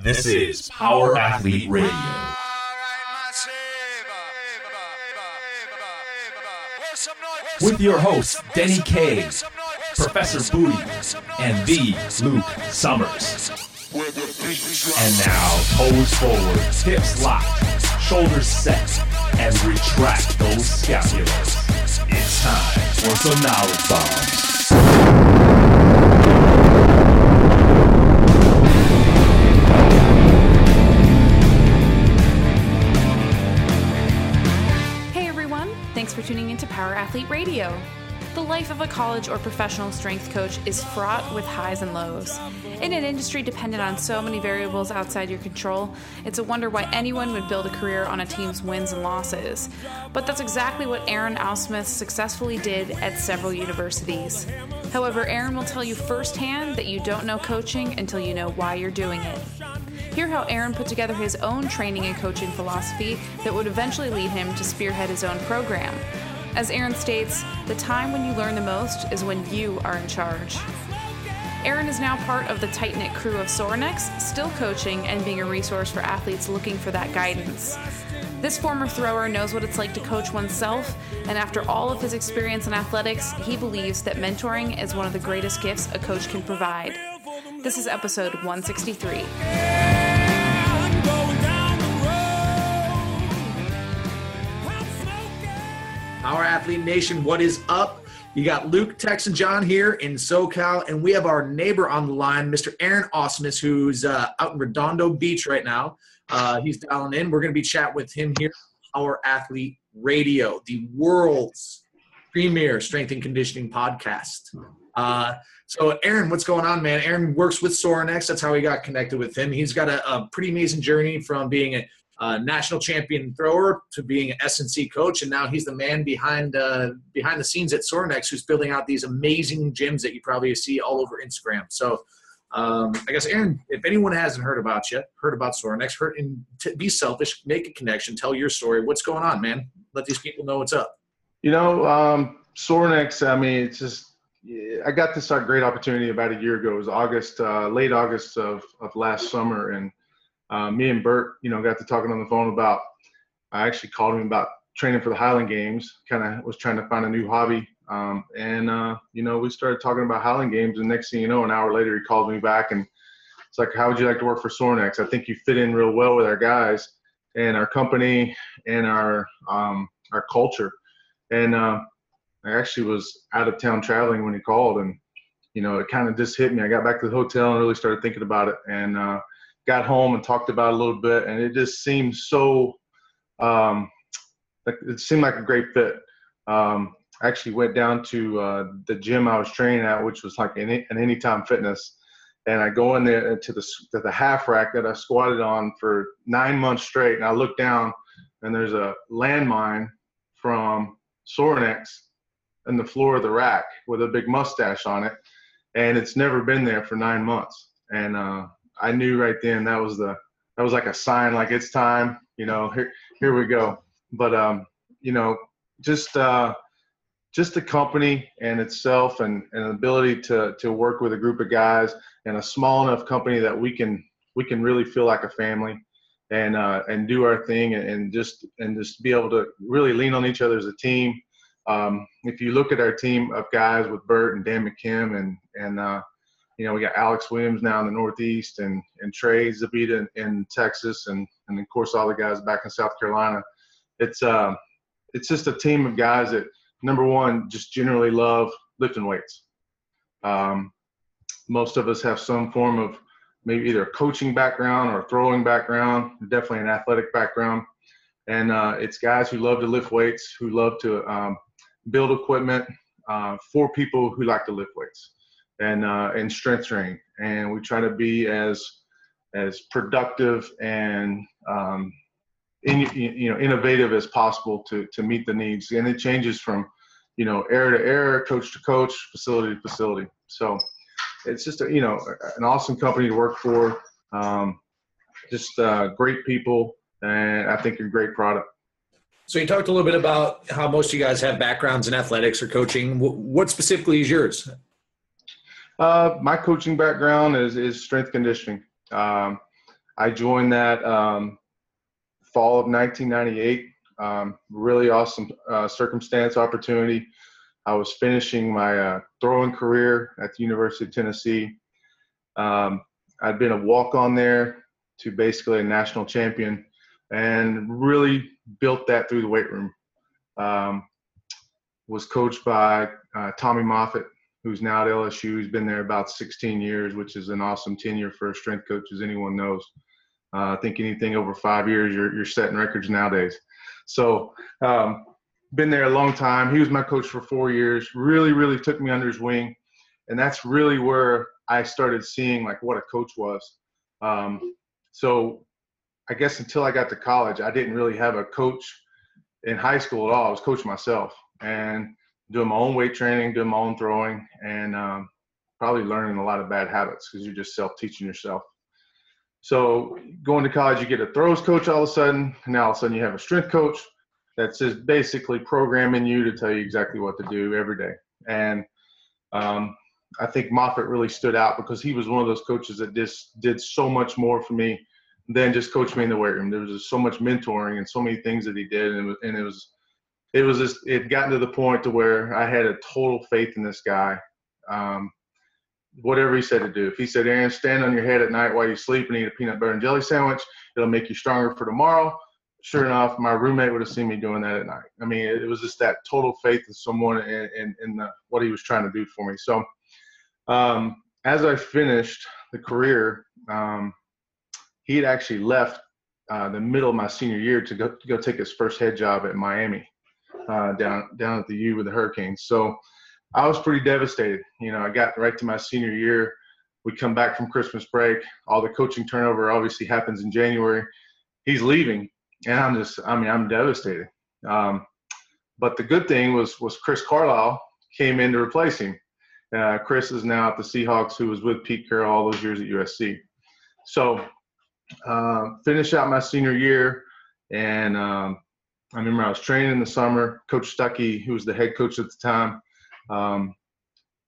This is Power Athlete Radio. With your hosts, Denny K, Professor Booty, and the Luke Summers. And now, toes forward, hips locked, shoulders set, and retract those scapulas. It's time for some knowledge bombs. Tuning into Power Athlete Radio. The life of a college or professional strength coach is fraught with highs and lows. In an industry dependent on so many variables outside your control, it's a wonder why anyone would build a career on a team's wins and losses. But that's exactly what Aaron Ausmus successfully did at several universities. However, Aaron will tell you firsthand that you don't know coaching until you know why you're doing it. Hear how Aaron put together his own training and coaching philosophy that would eventually lead him to spearhead his own program. As Aaron states, the time when you learn the most is when you are in charge. Aaron is now part of the tight knit crew of Sorinex, still coaching and being a resource for athletes looking for that guidance. This former thrower knows what it's like to coach oneself, and after all of his experience in athletics, he believes that mentoring is one of the greatest gifts a coach can provide. This is episode 163. Power Athlete Nation, what is up? You got Luke, Tex, and John here in SoCal, and we have our neighbor on the line, Mr. Aaron Ausmus, who's uh, out in Redondo Beach right now. Uh, he's dialing in. We're going to be chatting with him here Power Athlete Radio, the world's premier strength and conditioning podcast. Uh, so, Aaron, what's going on, man? Aaron works with Sorinex. That's how we got connected with him. He's got a, a pretty amazing journey from being a uh, national champion thrower to being an S&C coach, and now he's the man behind uh, behind the scenes at Sorinex, who's building out these amazing gyms that you probably see all over Instagram. So, um, I guess Aaron, if anyone hasn't heard about you, heard about Sorinex, heard and t- be selfish, make a connection, tell your story. What's going on, man? Let these people know what's up. You know, um, Sorinex. I mean, it's just I got this great opportunity about a year ago. It was August, uh, late August of of last summer, and uh, me and Bert, you know, got to talking on the phone about. I actually called him about training for the Highland Games. Kind of was trying to find a new hobby, um, and uh, you know, we started talking about Highland Games. And next thing you know, an hour later, he called me back, and it's like, "How would you like to work for Sorinex? I think you fit in real well with our guys and our company and our um, our culture." And uh, I actually was out of town traveling when he called, and you know, it kind of just hit me. I got back to the hotel and really started thinking about it, and uh, got home and talked about a little bit, and it just seemed so. Um, it seemed like a great fit. Um, I actually went down to uh, the gym I was training at, which was like an, an Anytime Fitness, and I go in there to the to the half rack that I squatted on for nine months straight, and I look down, and there's a landmine from Sorinex in the floor of the rack with a big mustache on it, and it's never been there for nine months. And uh, I knew right then that was the that was like a sign, like it's time. You know, here here we go. But um, you know, just uh, just the company and itself, and and ability to to work with a group of guys and a small enough company that we can we can really feel like a family and uh, and do our thing and, and just and just be able to really lean on each other as a team. Um, if you look at our team of guys with Bert and Dan McKim and and uh, you know we got Alex Williams now in the Northeast and and Trey Zabita in, in Texas and and of course all the guys back in South Carolina. It's uh, it's just a team of guys that number one just generally love lifting weights. Um, most of us have some form of maybe either a coaching background or throwing background, definitely an athletic background. And uh, it's guys who love to lift weights, who love to um, build equipment uh, for people who like to lift weights and uh, and strength training. And we try to be as as productive and um, in, you know innovative as possible to to meet the needs. And it changes from you know area to air, coach to coach, facility to facility. So it's just a, you know an awesome company to work for. Um, just uh, great people, and I think a great product. So you talked a little bit about how most of you guys have backgrounds in athletics or coaching. What specifically is yours? Uh, my coaching background is is strength conditioning. Um, I joined that um, fall of 1998. Um, really awesome uh, circumstance, opportunity. I was finishing my uh, throwing career at the University of Tennessee. Um, I'd been a walk on there to basically a national champion and really built that through the weight room. Um, was coached by uh, Tommy Moffitt, who's now at LSU. He's been there about 16 years, which is an awesome tenure for a strength coach, as anyone knows. Uh, I think anything over five years, you're, you're setting records nowadays. So, um, been there a long time. He was my coach for four years. Really, really took me under his wing, and that's really where I started seeing like what a coach was. Um, so, I guess until I got to college, I didn't really have a coach in high school at all. I was coaching myself and doing my own weight training, doing my own throwing, and um, probably learning a lot of bad habits because you're just self-teaching yourself. So going to college, you get a throws coach all of a sudden, and now all of a sudden you have a strength coach that's just basically programming you to tell you exactly what to do every day. And um, I think Moffitt really stood out because he was one of those coaches that just did so much more for me than just coach me in the weight room. There was just so much mentoring and so many things that he did, and it was, and it was it was just it gotten to the point to where I had a total faith in this guy. Um, whatever he said to do. If he said, Aaron, stand on your head at night while you sleep and eat a peanut butter and jelly sandwich, it'll make you stronger for tomorrow. Sure enough, my roommate would have seen me doing that at night. I mean, it, was just that total faith in someone and in, in what he was trying to do for me. So, um, as I finished the career, um, he had actually left uh, the middle of my senior year to go, to go take his first head job at Miami, uh, down down at the U with the Hurricanes. So I was pretty devastated. You know, I got right to my senior year. We come back from Christmas break. All the coaching turnover obviously happens in January. He's leaving, and I'm just, I mean, I'm devastated. Um, but the good thing was was Chris Carlisle came in to replace him. Uh, Chris is now at the Seahawks, who was with Pete Carroll all those years at USC. So, uh, finish out my senior year, and um, I remember I was training in the summer. Coach Stuckey, who was the head coach at the time, um,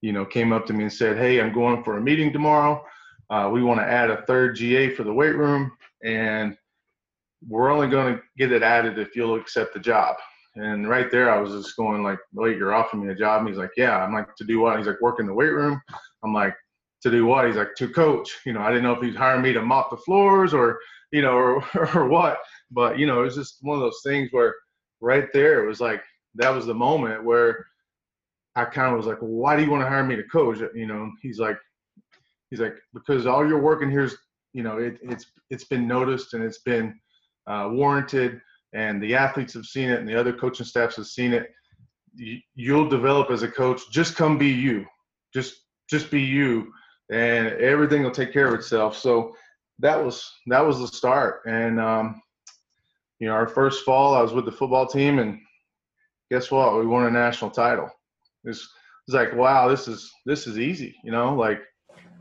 you know, came up to me and said, "Hey, I'm going for a meeting tomorrow. Uh, we want to add a third GA for the weight room, and we're only going to get it added if you'll accept the job." And right there, I was just going like, "Wait, you're offering me a job?" And he's like, "Yeah." I'm like, "To do what?" He's like, "Work in the weight room." I'm like, "To do what?" He's like, "To coach." You know, I didn't know if he'd hire me to mop the floors or you know or or what, but you know, it was just one of those things where right there it was like that was the moment where I kind of was like, why do you want to hire me to coach? You know, he's like, he's like, because all your work in here is, you know, it, it's it's been noticed and it's been uh, warranted, and the athletes have seen it, and the other coaching staffs have seen it. You'll develop as a coach. Just come be you. Just just be you, and everything will take care of itself. So that was that was the start, and um, you know, our first fall, I was with the football team, and guess what? We won a national title it's, it's like, wow, this is this is easy. You know, like,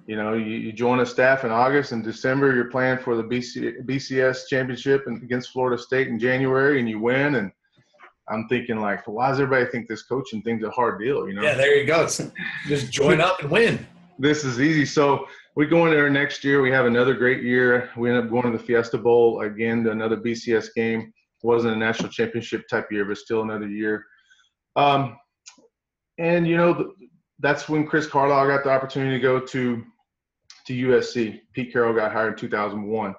you know, you, you join a staff in August and December, you're playing for the BC, BCS championship and against Florida State in January, and you win. And I'm thinking like, why does everybody think this coaching thing's a hard deal? You know? Yeah, there you go. It's, just join up and win. This is easy. So we go in there next year. We have another great year. We end up going to the Fiesta Bowl again, to another BCS game. Wasn't a national championship type year, but still another year. Um, and you know that's when Chris Carlisle got the opportunity to go to to USC. Pete Carroll got hired in 2001,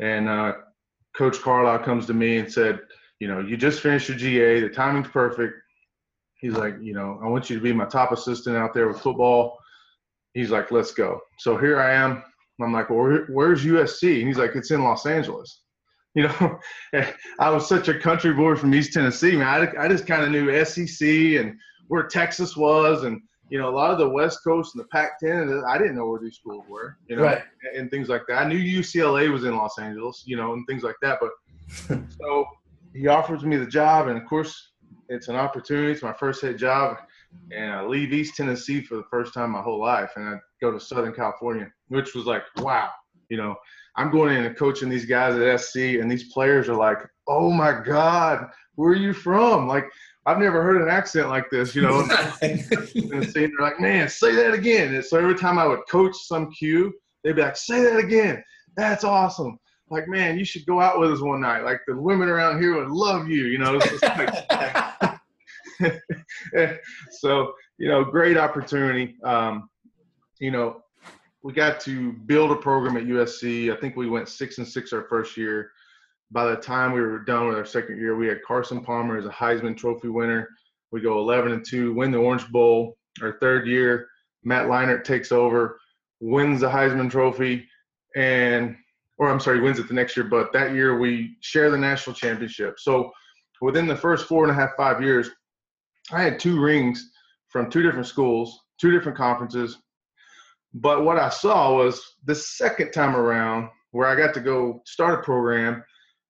and uh, Coach Carlisle comes to me and said, you know, you just finished your GA. The timing's perfect. He's like, you know, I want you to be my top assistant out there with football. He's like, let's go. So here I am. I'm like, well, where's USC? And he's like, it's in Los Angeles. You know, I was such a country boy from East Tennessee, man. I, I just kind of knew SEC and where Texas was, and you know a lot of the West Coast and the Pac-10. I didn't know where these schools were, you know, right. and things like that. I knew UCLA was in Los Angeles, you know, and things like that. But so he offers me the job, and of course, it's an opportunity. It's my first head job, and I leave East Tennessee for the first time my whole life, and I go to Southern California, which was like, wow, you know, I'm going in and coaching these guys at SC, and these players are like, oh my God, where are you from? Like, I've never heard an accent like this, you know. and they're like, man, say that again. And so every time I would coach some cue, they'd be like, say that again. that's awesome. Like, man, you should go out with us one night. Like the women around here would love you, you know. Like, so, you know, great opportunity. Um, you know, we got to build a program at USC. I think we went six and six our first year. By the time we were done with our second year, we had Carson Palmer as a Heisman Trophy winner. We go 11 and two, win the Orange Bowl. Our third year, Matt Leinart takes over, wins the Heisman Trophy, and or I'm sorry, wins it the next year. But that year we share the national championship. So within the first four and a half, five years, I had two rings from two different schools, two different conferences, but what I saw was the second time around where I got to go start a program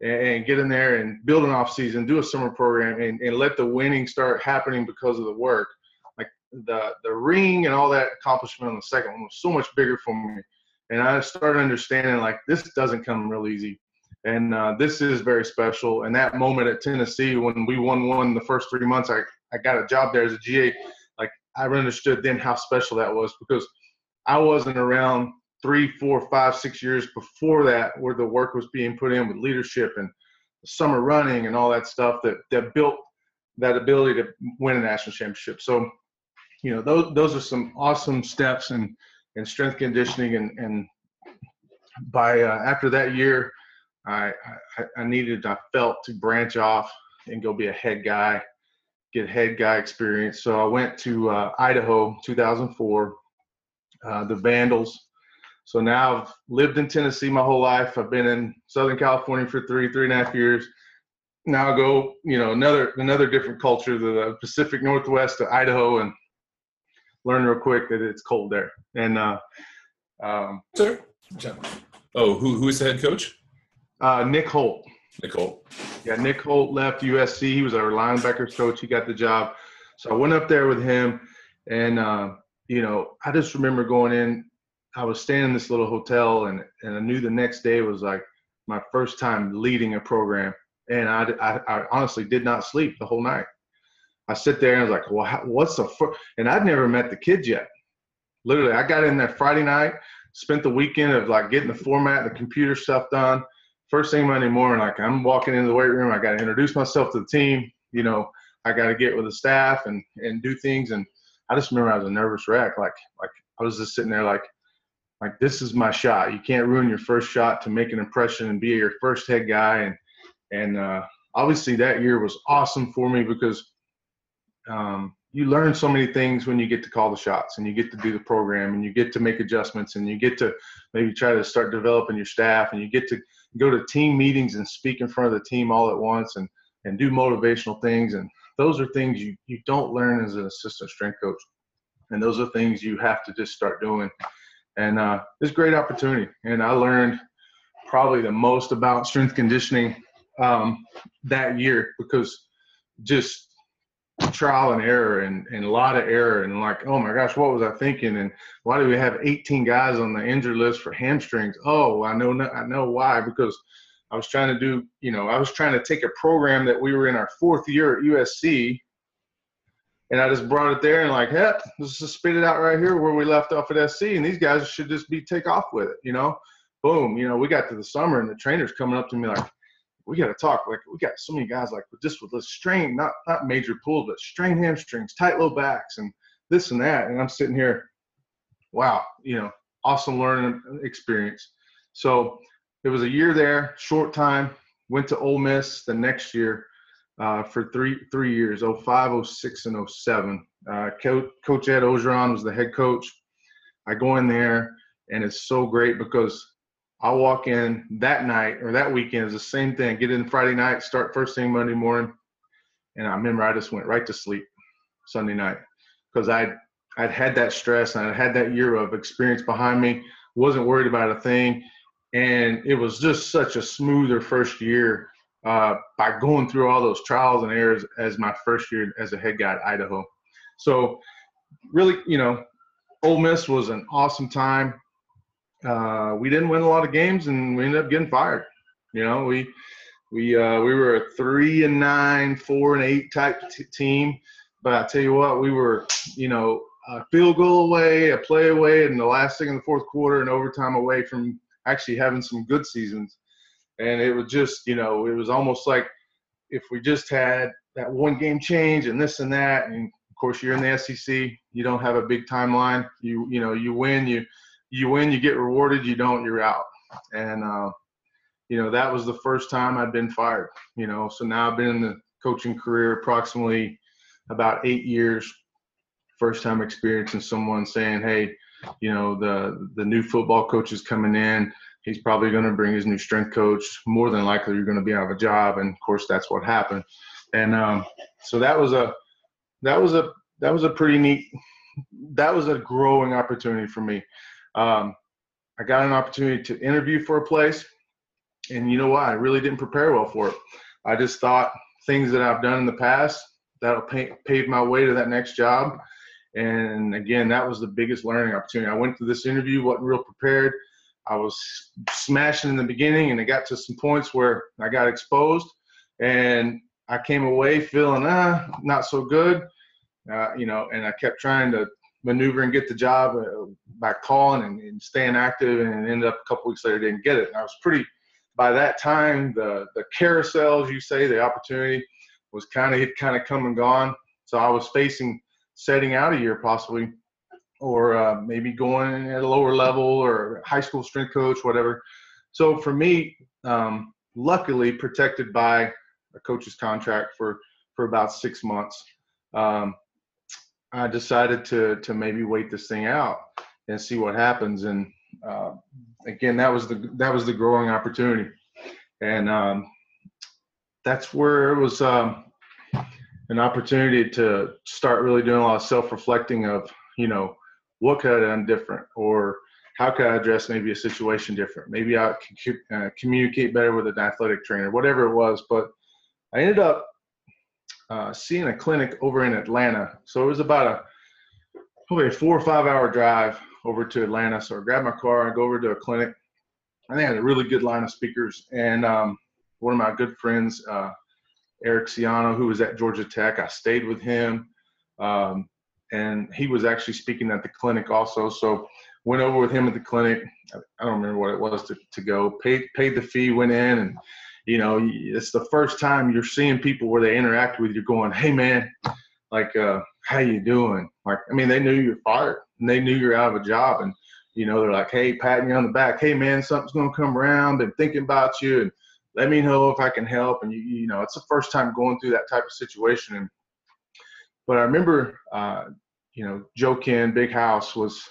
and, get in there and build an off season, do a summer program, and, and let the winning start happening because of the work. Like the the ring and all that accomplishment on the second one was so much bigger for me, and I started understanding like this doesn't come real easy, and uh, this is very special. And that moment at Tennessee when we won one the first three months, I I got a job there as a GA. Like I understood then how special that was because I wasn't around three, four, five, six years before that where the work was being put in with leadership and summer running and all that stuff that that built that ability to win a national championship. So, you know, those those are some awesome steps and in strength conditioning and and by uh, after that year, I, I I needed I felt to branch off and go be a head guy, get head guy experience. So I went to uh, Idaho 2004 uh, the Vandals. So now I've lived in Tennessee my whole life. I've been in Southern California for three, three and a half years. Now I go, you know, another another different culture, the Pacific Northwest to Idaho, and learn real quick that it's cold there. And uh, um, sir, oh, who who is the head coach? Uh, Nick Holt. Nick Holt. Yeah, Nick Holt left USC. He was our linebackers coach. He got the job. So I went up there with him, and uh, you know, I just remember going in. I was staying in this little hotel, and and I knew the next day was like my first time leading a program, and I I, I honestly did not sleep the whole night. I sit there and I was like, well, how, what's the? And I'd never met the kids yet. Literally, I got in there Friday night, spent the weekend of like getting the format, the computer stuff done. First thing Monday morning, like I'm walking into the weight room, I got to introduce myself to the team. You know, I got to get with the staff and and do things and I just remember I was a nervous wreck. Like like I was just sitting there like like this is my shot. You can't ruin your first shot to make an impression and be your first head guy. And and uh, obviously that year was awesome for me because um, you learn so many things when you get to call the shots and you get to do the program and you get to make adjustments and you get to maybe try to start developing your staff and you get to go to team meetings and speak in front of the team all at once and and do motivational things and those are things you, you don't learn as an assistant strength coach. And those are things you have to just start doing. And uh, it's a great opportunity. And I learned probably the most about strength conditioning um, that year because just trial and error and, and a lot of error and like oh my gosh what was i thinking and why do we have 18 guys on the injured list for hamstrings oh i know i know why because I was trying to do, you know, I was trying to take a program that we were in our fourth year at USC, and I just brought it there and like, hey, let's just spit it out right here where we left off at SC, and these guys should just be take off with it, you know. Boom, you know, we got to the summer and the trainers coming up to me like, we got to talk. Like we got so many guys like just with this strain, not not major pull, but strained hamstrings, tight low backs, and this and that. And I'm sitting here, wow, you know, awesome learning experience. So it was a year there, short time. Went to Ole Miss the next year uh, for three three years, 05, 06, and 07. Uh, coach, coach Ed Orgeron was the head coach. I go in there, and it's so great because I walk in that night or that weekend is the same thing. Get in Friday night, start first thing Monday morning, and I remember I just went right to sleep Sunday night because I'd I'd had that stress and I'd had that year of experience behind me. wasn't worried about a thing, and it was just such a smoother first year uh, by going through all those trials and errors as my first year as a head guy at Idaho. So, really, you know, Ole Miss was an awesome time. Uh, we didn't win a lot of games, and we ended up getting fired. You know, we we uh, we were a three and nine, four and eight type t- team. But I tell you what, we were, you know, a field goal away, a play away, and the last thing in the fourth quarter, and overtime away from actually having some good seasons. And it was just, you know, it was almost like if we just had that one game change and this and that, and of course you're in the SEC, you don't have a big timeline. You you know you win, you you win, you get rewarded. You don't, you're out. And uh, you know that was the first time I'd been fired. You know, so now I've been in the coaching career approximately about eight years. First time experiencing someone saying, "Hey, you know the the new football coach is coming in. He's probably going to bring his new strength coach. More than likely, you're going to be out of a job." And of course, that's what happened. And um, so that was a that was a that was a pretty neat that was a growing opportunity for me. Um, I got an opportunity to interview for a place, and you know what? I really didn't prepare well for it. I just thought things that I've done in the past that'll pay, pave my way to that next job. And again, that was the biggest learning opportunity. I went to this interview, wasn't real prepared. I was smashing in the beginning, and it got to some points where I got exposed, and I came away feeling ah not so good, uh, you know. And I kept trying to maneuver and get the job uh, by calling and, and, staying active, and ended up a couple weeks later didn't get it. And I was pretty. By that time, the the carousels you say the opportunity was kind of kind of come and gone. So I was facing setting out a year possibly, or uh, maybe going at a lower level or high school strength coach, whatever. So for me, um, luckily protected by a coach's contract for for about six months. Um, I decided to to maybe wait this thing out and see what happens. And uh, again, that was the that was the growing opportunity, and um, that's where it was um, an opportunity to start really doing a lot of self-reflecting of you know what could I done different or how could I address maybe a situation different? Maybe I could uh, communicate better with an athletic trainer, whatever it was. But I ended up uh, seeing a clinic over in Atlanta. So it was about a probably a four or five hour drive over to Atlanta. So I grabbed my car and go over to a clinic. And they had a really good line of speakers. And um, one of my good friends, uh, Eric Ciano, who was at Georgia Tech, I stayed with him. Um, and he was actually speaking at the clinic also. So went over with him at the clinic. I don't remember what it was to, to go. Paid paid the fee, went in, and you know, it's the first time you're seeing people where they interact with you going, Hey man, like, uh, how you doing? Like, I mean, they knew you're fired and they knew you're out of a job and, you know, they're like, Hey, patting you on the back. Hey man, something's going to come around. Been thinking about you and let me know if I can help. And you, you know, it's the first time going through that type of situation. And, but I remember, uh, you know, Joe Kenn, Big House was,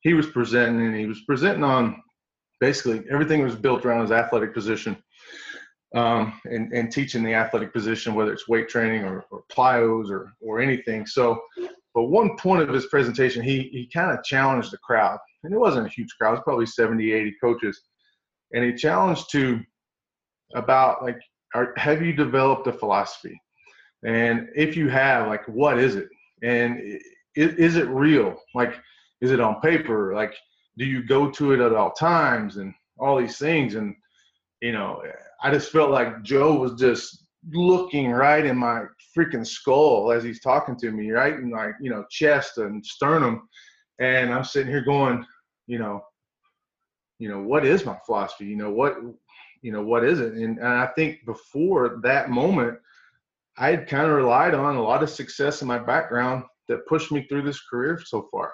he was presenting and he was presenting on basically everything was built around his athletic position um, and, and teaching the athletic position, whether it's weight training or, or plyos or, or anything. So, but one point of his presentation, he, he kind of challenged the crowd. And it wasn't a huge crowd, it was probably 70, 80 coaches. And he challenged to about like, are, have you developed a philosophy? And if you have, like, what is it? And is, is it real? Like, is it on paper? Like, do you go to it at all times and all these things? And, you know, I just felt like Joe was just looking right in my freaking skull as he's talking to me, right in my you know chest and sternum, and I'm sitting here going, you know, you know what is my philosophy? You know what, you know what is it? And, and I think before that moment, I had kind of relied on a lot of success in my background that pushed me through this career so far.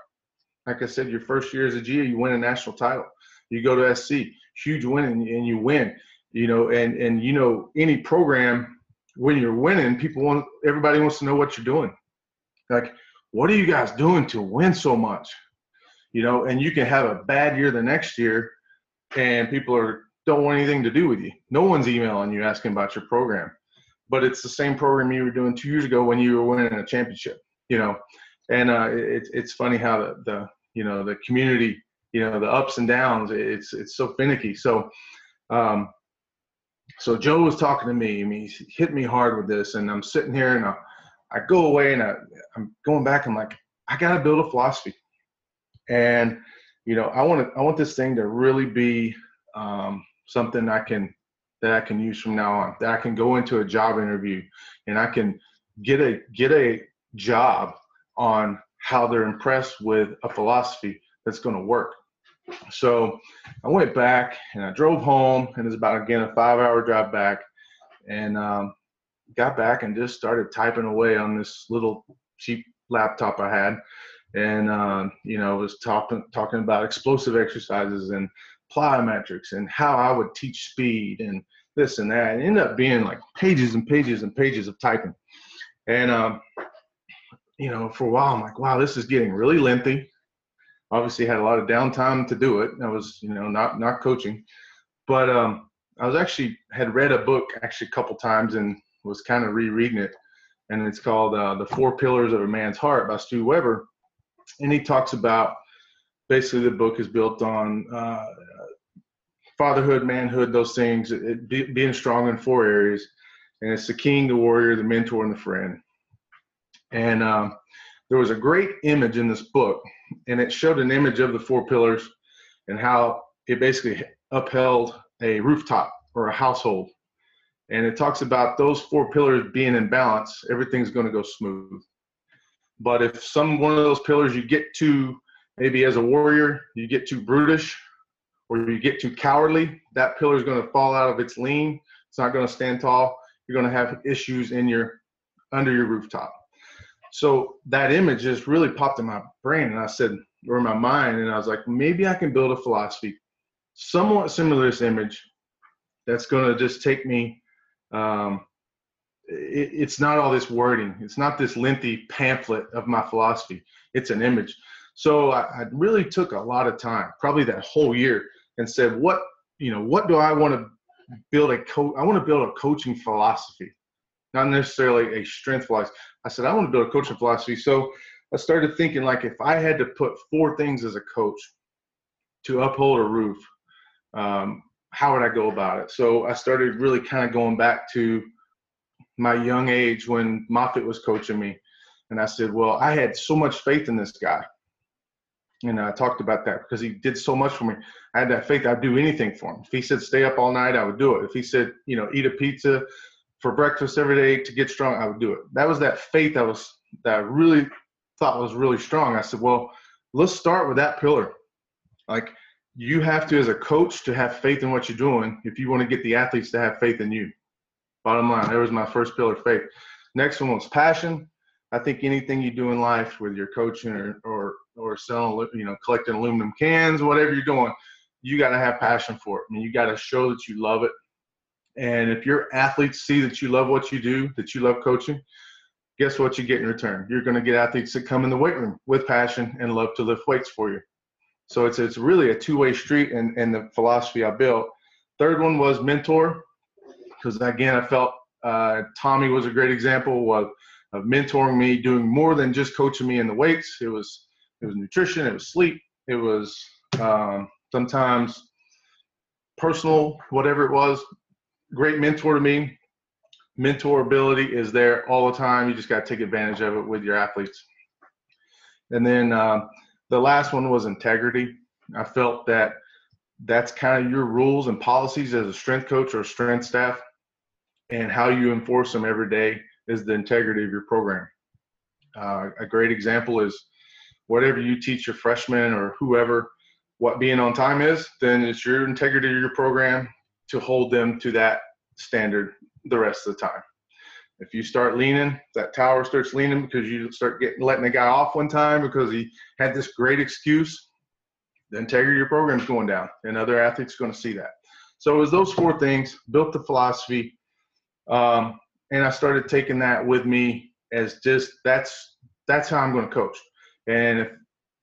Like I said, your first year as a GA, you win a national title. You go to SC, huge win, and, and you win you know, and and you know, any program when you're winning, people want everybody wants to know what you're doing. Like, what are you guys doing to win so much? You know, and you can have a bad year the next year, and people are don't want anything to do with you. No one's emailing you asking about your program, but it's the same program you were doing two years ago when you were winning a championship. You know, and uh, it's it's funny how the, the you know the community you know the ups and downs it's it's so finicky. So um, so Joe was talking to me. I mean, he hit me hard with this, and I'm sitting here and I, I go away and I, I'm going back. I'm like, I got to build a philosophy, and you know, I want to, I want this thing to really be um, something I can that I can use from now on. That I can go into a job interview and I can get a get a job on how they're impressed with a philosophy that's going to work. So I went back and I drove home, and it's about again a five-hour drive back, and um, got back and just started typing away on this little cheap laptop I had, and uh, you know was talking talking about explosive exercises and plyometrics and how I would teach speed and this and that. It ended up being like pages and pages and pages of typing. And um, you know, for a while I'm like, wow, this is getting really lengthy. Obviously had a lot of downtime to do it. I was, you know, not not coaching. But um I was actually had read a book actually a couple times and was kind of rereading it. And it's called uh, The Four Pillars of a Man's Heart by Stu Weber. And he talks about basically the book is built on uh, fatherhood, manhood, those things, it, be, being strong in four areas. And it's the king, the warrior, the mentor, and the friend. And um, there was a great image in this book, and it showed an image of the four pillars and how it basically upheld a rooftop or a household. And it talks about those four pillars being in balance, everything's going to go smooth. But if some one of those pillars you get too, maybe as a warrior, you get too brutish or you get too cowardly, that pillar is going to fall out of its lean. It's not going to stand tall. You're going to have issues in your under your rooftop. So that image just really popped in my brain, and I said, or in my mind, and I was like, maybe I can build a philosophy somewhat similar to this image that's going to just take me. Um, it, it's not all this wording. It's not this lengthy pamphlet of my philosophy. It's an image. So I, I really took a lot of time, probably that whole year, and said, what you know, what do I want to build a coach? I want to build a coaching philosophy, not necessarily a strength philosophy. I said I want to build a coaching philosophy. So I started thinking like if I had to put four things as a coach to uphold a roof, um, how would I go about it? So I started really kind of going back to my young age when Moffitt was coaching me. And I said, well, I had so much faith in this guy and I talked about that because he did so much for me. I had that faith I'd do anything for him. If he said stay up all night, I would do it. If he said, you know, eat a pizza for breakfast every day to get strong, I would do it. That was that faith I was that I really thought was really strong. I said, well, let's start with that pillar. Like you have to, as a coach, to have faith in what you're doing if you want to get the athletes to have faith in you. Bottom line, there was my first pillar, faith. Next one was passion. I think anything you do in life, whether you're coaching or, or or selling, you know, collecting aluminum cans, whatever you're doing, you got to have passion for it. I mean, you got to show that you love it. And if your athletes see that you love what you do, that you love coaching, guess what you get in return? You're going to get athletes that come in the weight room with passion and love to lift weights for you. So it's it's really a two-way street, and and the philosophy I built. Third one was mentor, because again I felt uh, Tommy was a great example of of mentoring me, doing more than just coaching me in the weights. It was it was nutrition, it was sleep, it was um, sometimes personal, whatever it was. Great mentor to me. Mentor ability is there all the time. You just got to take advantage of it with your athletes. And then uh, the last one was integrity. I felt that that's kind of your rules and policies as a strength coach or strength staff, and how you enforce them every day is the integrity of your program. Uh, a great example is whatever you teach your freshmen or whoever what being on time is, then it's your integrity of your program to hold them to that standard the rest of the time. If you start leaning, that tower starts leaning because you start getting letting the guy off one time because he had this great excuse, the integrity of your program is going down, and other athletes are going to see that. So it was those four things, built the philosophy, um, and I started taking that with me as just that's that's how I'm going to coach. And if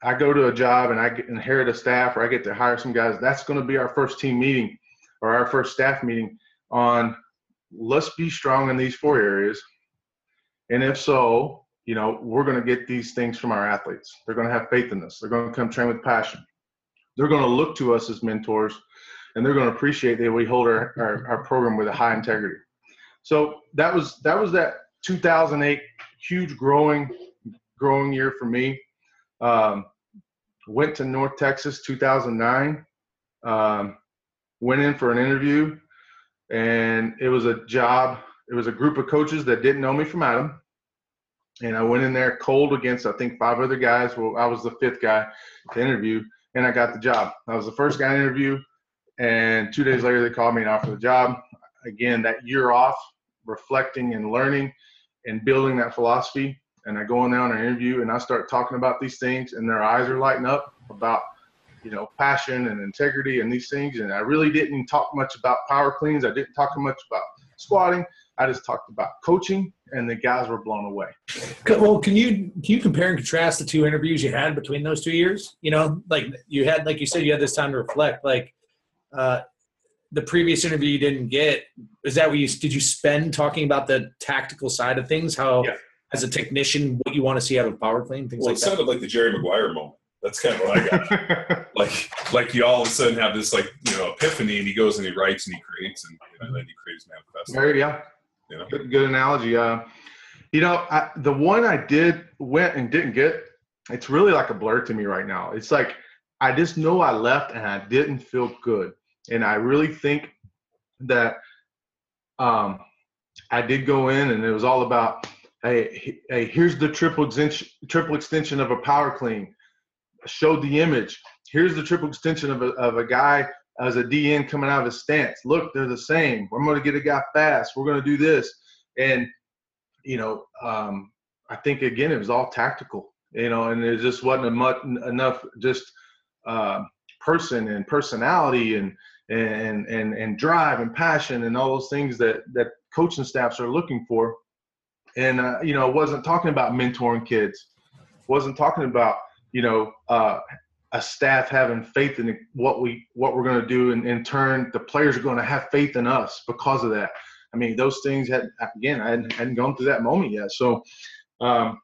I go to a job and I get, inherit a staff or I get to hire some guys, that's going to be our first team meeting or our first staff meeting on let's be strong in these four areas. And if so, you know, we're going to get these things from our athletes. They're going to have faith in us. They're going to come train with passion. They're going to look to us as mentors and they're going to appreciate that we hold our, our, our program with a high integrity. So that was that was that 2008 huge growing growing year for me. Um, went to North Texas 2009. Um, went in for an interview, and it was a job. It was a group of coaches that didn't know me from Adam, and I went in there cold against I think five other guys. Well, I was the fifth guy to interview, and I got the job. I was the first guy to interview, and two days later they called me and offered the job. Again, that year off, reflecting and learning and building that philosophy. And I go in there on an interview and I start talking about these things, and their eyes are lighting up about you know passion and integrity and these things. And I really didn't talk much about power cleans. I didn't talk much about squatting. I just talked about coaching, and the guys were blown away. Well, can you can you compare and contrast the two interviews you had between those two years? You know, like you had, like you said, you had this time to reflect. Like uh, the previous interview you didn't get. Is that what you did? You spend talking about the tactical side of things? How, yeah. as a technician, what you want to see out of power clean? Things well, like it that? sounded like the Jerry Maguire moment. That's kind of what I got. like, like you all of a sudden have this like you know epiphany, and he goes and he writes and he creates, and you know, then he creates manifesto. There, yeah. You know? good, good analogy. Uh, you know, I, the one I did went and didn't get. It's really like a blur to me right now. It's like I just know I left and I didn't feel good, and I really think that um, I did go in and it was all about hey, hey, here's the triple extension, triple extension of a power clean. Showed the image. Here's the triple extension of a, of a guy as a DN coming out of his stance. Look, they're the same. We're going to get a guy fast. We're going to do this. And, you know, um, I think, again, it was all tactical, you know, and there just wasn't a much, enough just uh, person and personality and, and, and, and drive and passion and all those things that, that coaching staffs are looking for. And, uh, you know, wasn't talking about mentoring kids, wasn't talking about, you know, uh, a staff having faith in what we what we're going to do, and in turn, the players are going to have faith in us because of that. I mean, those things had again, I hadn't, hadn't gone through that moment yet. So, um,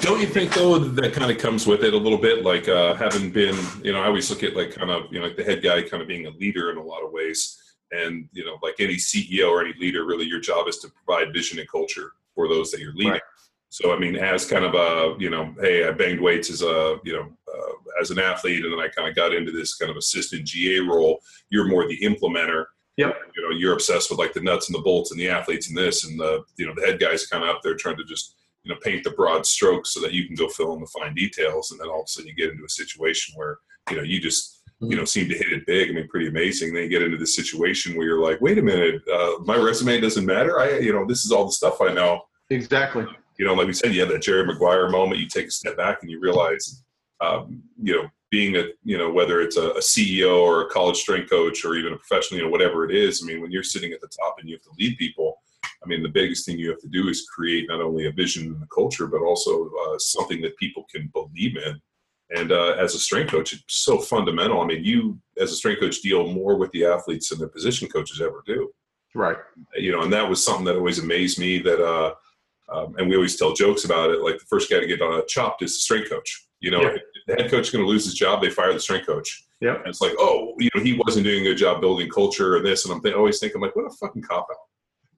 don't you think though that kind of comes with it a little bit, like uh, having been, you know, I always look at like kind of, you know, like the head guy kind of being a leader in a lot of ways, and you know, like any CEO or any leader, really, your job is to provide vision and culture for those that you're leading. Right. So, I mean, as kind of a, you know, hey, I banged weights as a, you know, uh, as an athlete, and then I kind of got into this kind of assistant GA role. You're more the implementer. Yep. You know, you're obsessed with like the nuts and the bolts and the athletes and this, and the, you know, the head guy's kind of up there trying to just, you know, paint the broad strokes so that you can go fill in the fine details. And then all of a sudden you get into a situation where, you know, you just, you know, seem to hit it big. I mean, pretty amazing. Then you get into this situation where you're like, wait a minute, uh, my resume doesn't matter. I, you know, this is all the stuff I know. Exactly you know, like we said, you have that Jerry Maguire moment. You take a step back and you realize, um, you know, being a, you know, whether it's a, a, CEO or a college strength coach or even a professional, you know, whatever it is. I mean, when you're sitting at the top and you have to lead people, I mean, the biggest thing you have to do is create not only a vision and a culture, but also uh, something that people can believe in. And uh, as a strength coach, it's so fundamental. I mean, you as a strength coach deal more with the athletes than the position coaches ever do. Right. You know, and that was something that always amazed me that, uh, um, and we always tell jokes about it. Like the first guy to get uh, chopped is the strength coach. You know, yeah. the head coach is going to lose his job, they fire the strength coach. Yeah. And it's like, oh, you know, he wasn't doing a good job building culture and this. And I'm th- always thinking, like, what a fucking cop out.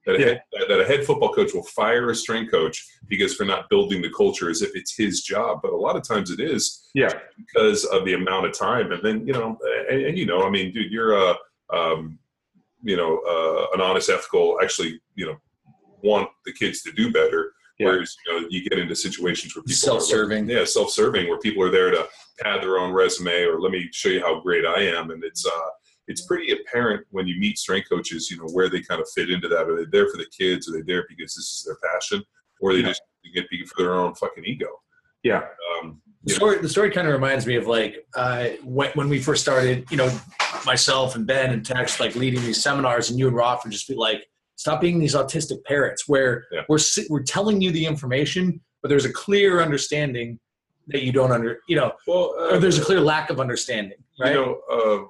That a, yeah. head, that a head football coach will fire a strength coach because for not building the culture as if it's his job. But a lot of times it is. Yeah. Because of the amount of time. And then, you know, and, and you know, I mean, dude, you're a, um, you know, uh, an honest, ethical, actually, you know, want the kids to do better yeah. Whereas you know you get into situations where people self-serving, like, yeah, self-serving, where people are there to pad their own resume or let me show you how great I am, and it's uh, it's pretty apparent when you meet strength coaches, you know, where they kind of fit into that. Are they there for the kids? Are they there because this is their passion, or they yeah. just get for their own fucking ego? Yeah. Um, the story, the story kind of reminds me of like uh, when, when we first started, you know, myself and Ben and Tex like leading these seminars, and you and Roth would just be like, Stop being these autistic parrots where yeah. we're we're telling you the information, but there's a clear understanding that you don't under you know, well, uh, or there's a clear lack of understanding. Right? You know, uh,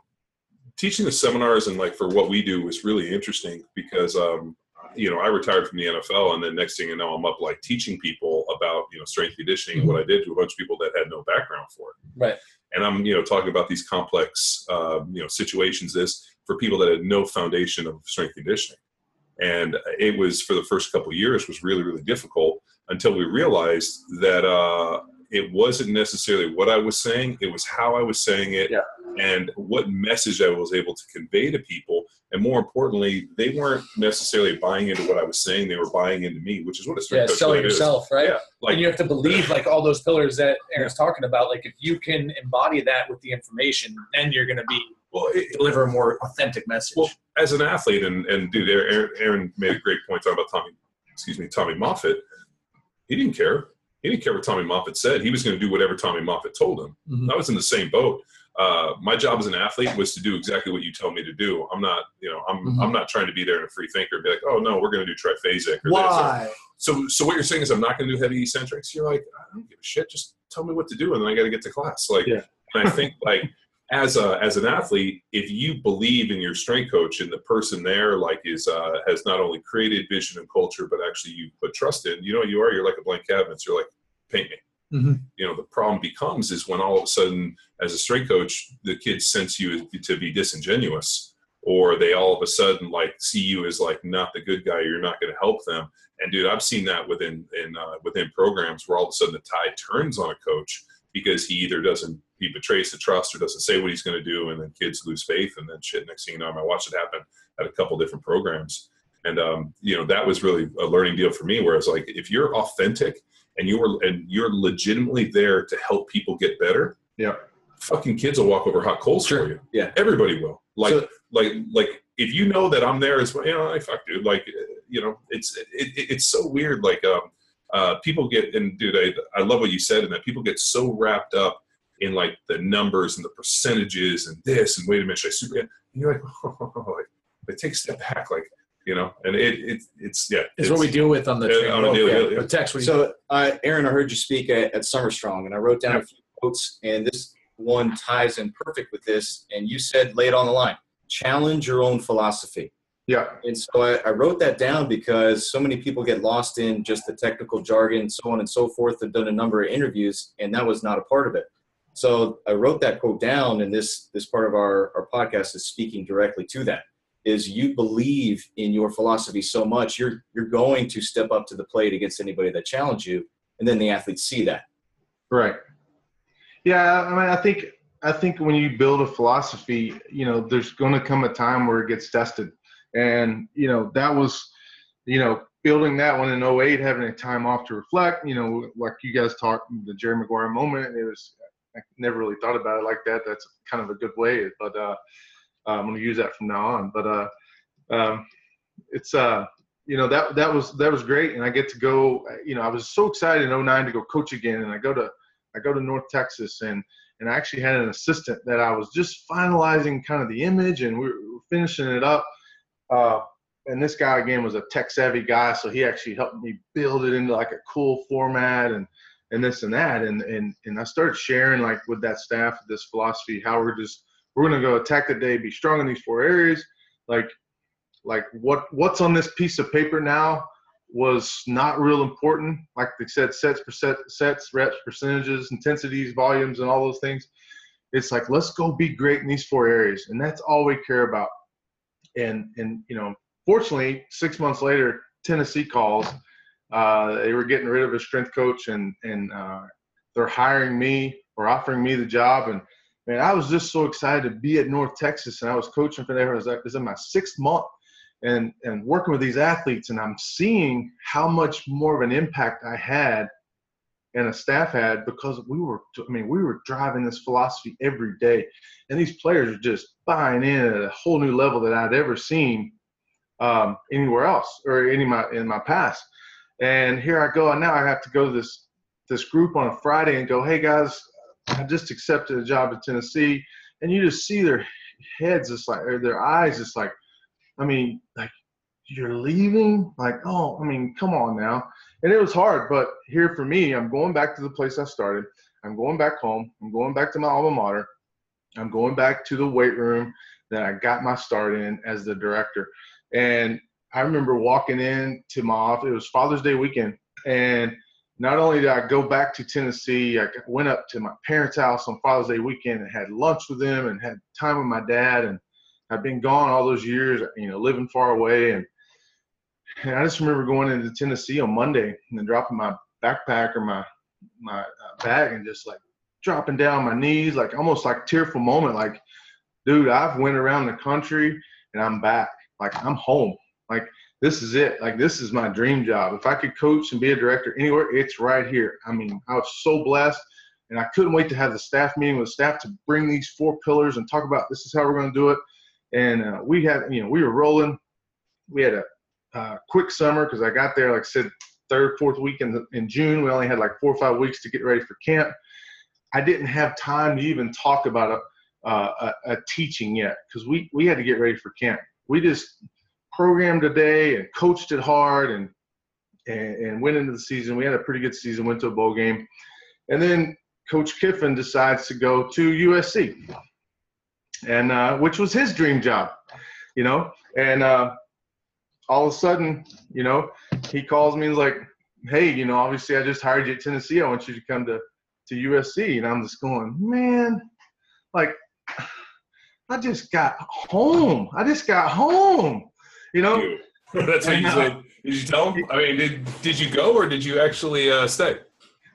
teaching the seminars and like for what we do was really interesting because um, you know I retired from the NFL and then next thing you know I'm up like teaching people about you know strength conditioning mm-hmm. what I did to a bunch of people that had no background for it. Right. And I'm you know talking about these complex uh, you know situations this for people that had no foundation of strength conditioning and it was for the first couple years was really really difficult until we realized that uh, it wasn't necessarily what I was saying; it was how I was saying it, yeah. and what message I was able to convey to people. And more importantly, they weren't necessarily buying into what I was saying; they were buying into me, which is what it's yeah, selling really is. yourself, right? Yeah, like and you have to believe like all those pillars that Aaron's talking about. Like if you can embody that with the information, then you're going to be well, it, Deliver a more authentic message. Well, as an athlete, and, and dude, Aaron, Aaron made a great point talking about Tommy, excuse me, Tommy Moffitt. He didn't care. He didn't care what Tommy Moffitt said. He was going to do whatever Tommy Moffitt told him. Mhm. I was in the same boat. Uh, my job as an athlete was to do exactly what you tell me to do. I'm not, you know, I'm Mhm. I'm not trying to be there and a free thinker and be like, oh no, we're going to do triphasic or this. Or, Why? so, so what you're saying is I'm not going to do heavy eccentrics. You're like, I don't give a shit. Just tell me what to do, and then I got to get to class. Like, Yeah. and I think like as a as an athlete, if you believe in your strength coach and the person there like is uh, has not only created vision and culture, but actually you put trust in, you know, what you are. You're like a blank canvas. You're like, paint me. Mhm. You know, the problem becomes is when all of a sudden, as a strength coach, the kids sense you to be disingenuous, or they all of a sudden like see you as like not the good guy. You're not going to help them. And dude, I've seen that within in uh, within programs where all of a sudden the tide turns on a coach because he either doesn't he betrays the trust or doesn't say what he's going to do, and then kids lose faith, and then shit. Next thing you know, I watched it happen at a couple different programs, and um, you know that was really a learning deal for me. Whereas like if you're authentic and you're and you're legitimately there to help people get better, Yeah. fucking kids will walk over hot coals Sure. for you. Yeah. everybody will. Like So- like like if you know that I'm there as well, you know, like fuck, dude. Like you know, it's it, it, it's so weird. Like um, uh, people get and dude, I I love what you said, and that people get so wrapped up in like the numbers and the percentages and this and wait a minute, should I super? And you're like, oh, like, like take a step back, like you know, and it it it's yeah, Is what we deal with on the Yeah, train. on a daily- Yeah. yeah, yeah. But text, you- So, uh, Aaron, I heard you speak at, at Summer Strong, and I wrote down a few quotes, and this one ties in perfect with this. And you said, lay it on the line challenge your own philosophy. Yeah. And so I, I wrote that down because so many people get lost in just the technical jargon, so on and so forth. I've done a number of interviews, and that was not a part of it. So I wrote that quote down, and this this part of our, our podcast is speaking directly to that. Is you believe in your philosophy so much, you're you're going to step up to the plate against anybody that challenge you, and then the athletes see that. Right. Yeah, I mean, I think I think when you build a philosophy, you know, there's going to come a time where it gets tested, and you know that was, you know, building that one in 08, having a time off to reflect. You know, like you guys talked the Jerry Maguire moment. It was I never really thought about it like that. That's kind of a good way, but uh, I'm going to use that from now on. But uh, um, it's uh, you know that that was that was great, and I get to go. You know, I was so excited in 09 to go coach again, and I go to I go to North Texas and and I actually had an assistant that I was just finalizing kind of the image and we were finishing it up. Uh, and this guy again was a tech savvy guy, so he actually helped me build it into like a cool format and and this and that. And and and I started sharing like with that staff this philosophy how we're just we're gonna go attack the day, be strong in these four areas. Like like what what's on this piece of paper now was not real important. Like they said, sets, percent, sets, reps, percentages, intensities, volumes, and all those things. It's like let's go be great in these four areas, and that's all we care about. And and you know, fortunately, six months later, Tennessee calls. Uh, they were getting rid of a strength coach, and and uh, they're hiring me or offering me the job. And man, I was just so excited to be at North Texas, and I was coaching for them. I was like, this is my sixth month and and working with these athletes and i'm seeing how much more of an impact i had and a staff had because we were i mean we were driving this philosophy every day and these players are just buying in at a whole new level that i'd ever seen um, anywhere else or any my in my past and here i go and now i have to go to this this group on a friday and go hey guys i just accepted a job in tennessee and you just see their heads just like or their eyes just like I mean, like you're leaving, like, oh, I mean, come on now. And it was hard, but here for me, I'm going back to the place I started. I'm going back home. I'm going back to my alma mater. I'm going back to the weight room that I got my start in as the director. And I remember walking in to my office. It was Father's Day weekend, and not only did I go back to Tennessee, I went up to my parents' house on Father's Day weekend and had lunch with them and had time with my dad and I've been gone all those years, you know, living far away. And, and I just remember going into Tennessee on Monday and then dropping my backpack or my, my uh, bag and just like dropping down my knees, like almost like tearful moment. Like, dude, I've went around the country and I'm back. Like I'm home. Like this is it. Like this is my dream job. If I could coach and be a director anywhere, it's right here. I mean, I was so blessed, and I couldn't wait to have the staff meeting with staff to bring these four pillars and talk about this is how we're going to do it. And uh, we had, you know, we were rolling. We had a uh, quick summer because I got there, like I said, third, fourth week in, the, in June. We only had like four or five weeks to get ready for camp. I didn't have time to even talk about a, uh, a, a teaching yet because we, we had to get ready for camp. We just programmed a day and coached it hard and, and, and went into the season. We had a pretty good season, went to a bowl game. And then Coach Kiffin decides to go to USC, and uh, which was his dream job, you know. And uh, all of a sudden, you know, he calls me and like, "Hey, you know, obviously I just hired you at Tennessee. I want you to come to to USC." And I'm just going, "Man, like, I just got home. I just got home." You know. That's what you said. Did you tell him? I mean, did did you go or did you actually uh, stay?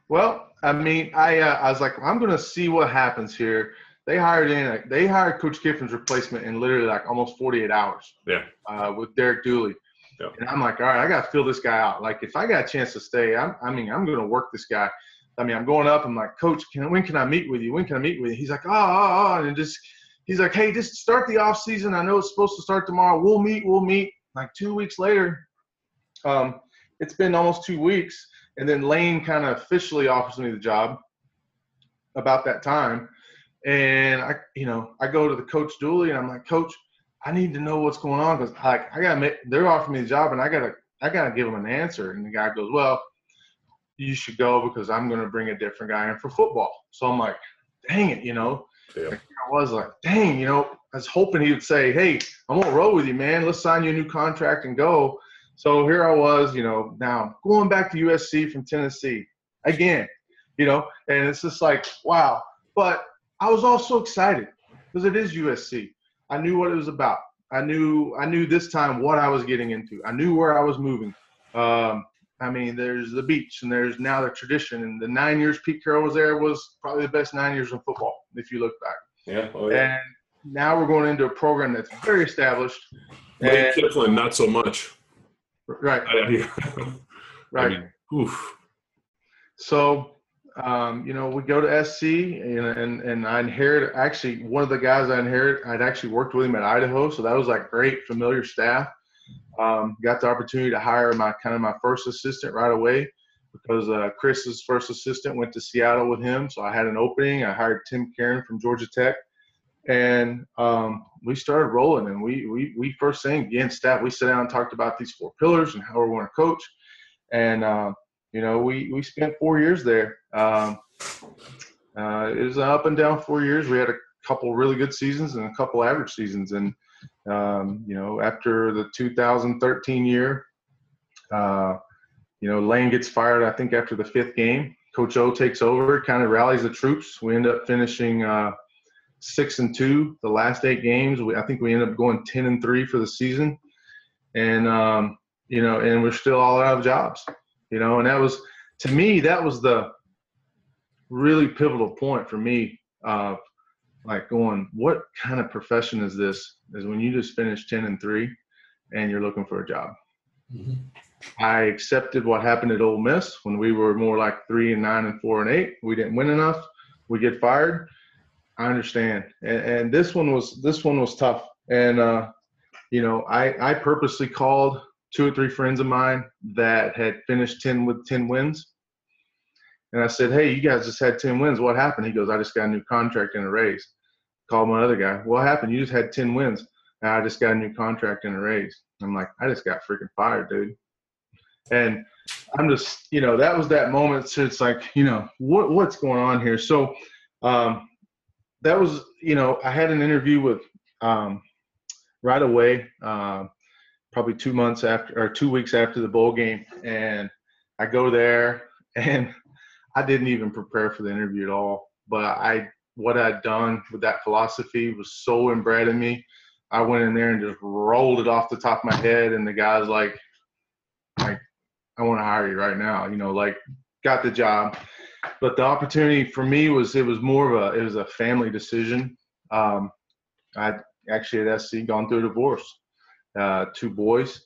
Well, I mean, I uh, I was like, I'm gonna see what happens here. They hired in, they hired Coach Kiffin's replacement in literally like almost 48 hours. Yeah. Uh, with Derek Dooley. Yeah. And I'm like, all right, I got to fill this guy out. Like, if I got a chance to stay, I'm, I mean, I'm going to work this guy. I mean, I'm going up. I'm like, Coach, can, when can I meet with you? When can I meet with you? He's like, oh, oh, oh. And just, he's like, hey, just start the off season. I know it's supposed to start tomorrow. We'll meet. We'll meet. Like two weeks later, um, it's been almost two weeks. And then Lane kind of officially offers me the job about that time. And I, you know, I go to the coach Dooley and I'm like, Coach, I need to know what's going on because like I gotta make. They're offering me the job and I gotta, I gotta give them an answer. And the guy goes, Well, you should go because I'm gonna bring a different guy in for football. So I'm like, Dang it, you know. Yeah. I was like, Dang, you know. I was hoping he would say, Hey, I won't roll with you, man. Let's sign you a new contract and go. So here I was, you know, now going back to USC from Tennessee again, you know, and it's just like, wow. But I was also excited because it is USC. I knew what it was about. I knew I knew this time what I was getting into. I knew where I was moving. Um, I mean, there's the beach and there's now the tradition. And the nine years Pete Carroll was there was probably the best nine years in football, if you look back. Yeah. Oh, yeah. And now we're going into a program that's very established. Lane And, Kiffin, not so much. right, right. I mean, oof. So, um, you know, we go to SC, and, and and I inherit actually one of the guys I inherit. I'd actually worked with him at Idaho, so that was like great, familiar staff. Um, got the opportunity to hire my kind of my first assistant right away because uh, Chris's first assistant went to Seattle with him, so I had an opening. I hired Tim Karen from Georgia Tech, and um, we started rolling. And we we we first thing again, staff, we sat down and talked about these four pillars and how we want to coach, and uh, you know, we we spent four years there. Um, uh, it was an up and down four years. We had a couple really good seasons and a couple average seasons. And um, you know, after the 2013 year, uh, you know, Lane gets fired. I think after the fifth game, Coach O takes over, kind of rallies the troops. We end up finishing uh, six and two the last eight games. We, I think we end up going 10 and three for the season. And um, you know, and we're still all out of jobs you know and that was to me that was the really pivotal point for me of like going what kind of profession is this is when you just finished 10 and 3 and you're looking for a job i accepted what happened at Ole Miss when we were more like 3 and 9 and 4 and 8 we didn't win enough we get fired i understand and, and this one was this one was tough and uh you know i i purposely called two or three friends of mine that had finished 10 with 10 wins. And I said, Hey, you guys just had 10 wins. What happened? He goes, I just got a new contract and a raise. Called my other guy. What happened? You just had 10 wins. I just got a new contract and a raise. I'm like, I just got freaking fired, dude. And I'm just, you know, that was that moment. So it's like, you know, what what's going on here? So um, that was, you know, I had an interview with um, right away. Um, probably two months after or two weeks after the bowl game and i go there and i didn't even prepare for the interview at all but i what i'd done with that philosophy was so inbred in me i went in there and just rolled it off the top of my head and the guy's like like i want to hire you right now you know like got the job but the opportunity for me was it was more of a it was a family decision. Um, I actually at SC gone through a divorce, uh, two boys,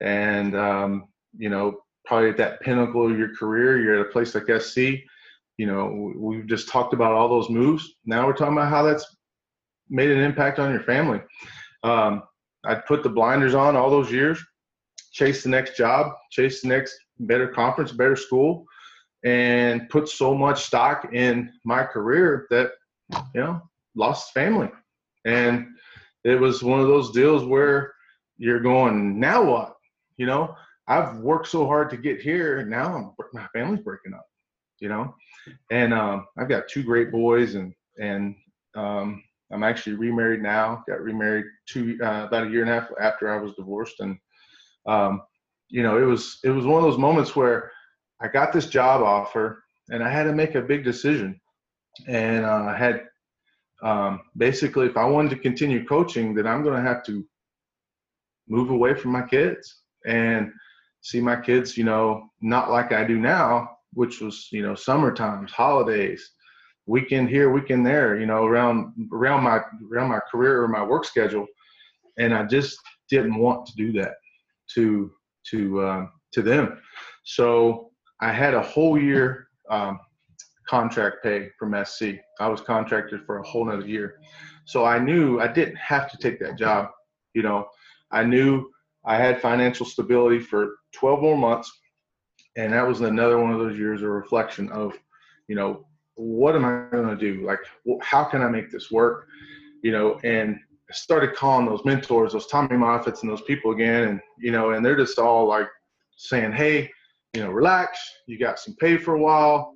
and um, you know probably at that pinnacle of your career, you're at a place like SC. You know, we've just talked about all those moves. Now we're talking about how that's made an impact on your family. Um, I put the blinders on all those years, chase the next job, chase the next better conference, better school, and put so much stock in my career that, you know, lost family. And it was one of those deals where you're going, now what? You know, I've worked so hard to get here, and now I'm, my family's breaking up. You know, and um, I've got two great boys, and and um, I'm actually remarried now. Got remarried two uh, about a year and a half after I was divorced, and um, you know, it was it was one of those moments where I got this job offer, and I had to make a big decision, and uh, I had um, basically, if I wanted to continue coaching, then I'm going to have to move away from my kids and see my kids, you know, not like I do now, which was, you know, summer times, holidays, weekend here, weekend there, you know, around around my around my career or my work schedule, and I just didn't want to do that to to uh, to them. So I had a whole year um, contract pay from SC. I was contracted for a whole nother year, so I knew I didn't have to take that job. You know, I knew I had financial stability for 12 more months, and that was another one of those years of reflection of, you know, what am I going to do? Like, how can I make this work? You know, and I started calling those mentors, those Tommy Moffitts and those people again. And, you know, and they're just all like saying, hey, you know, relax. You got some pay for a while.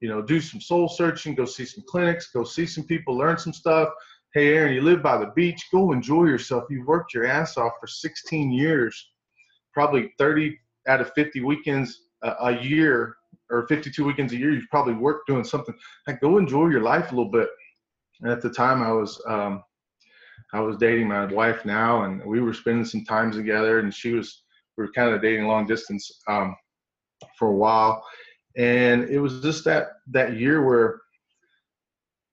You know, do some soul searching, go see some clinics, go see some people, learn some stuff. Hey, Aaron, you live by the beach. Go enjoy yourself. You've worked your ass off for 16 years, probably 30 out of 50 weekends a, year or 52 weekends a year, you've probably worked doing something. Like, go enjoy your life a little bit. And at the time, I was um, I was dating my wife now, and we were spending some time together. And she was we were kind of dating long distance um, for a while, and it was just that that year where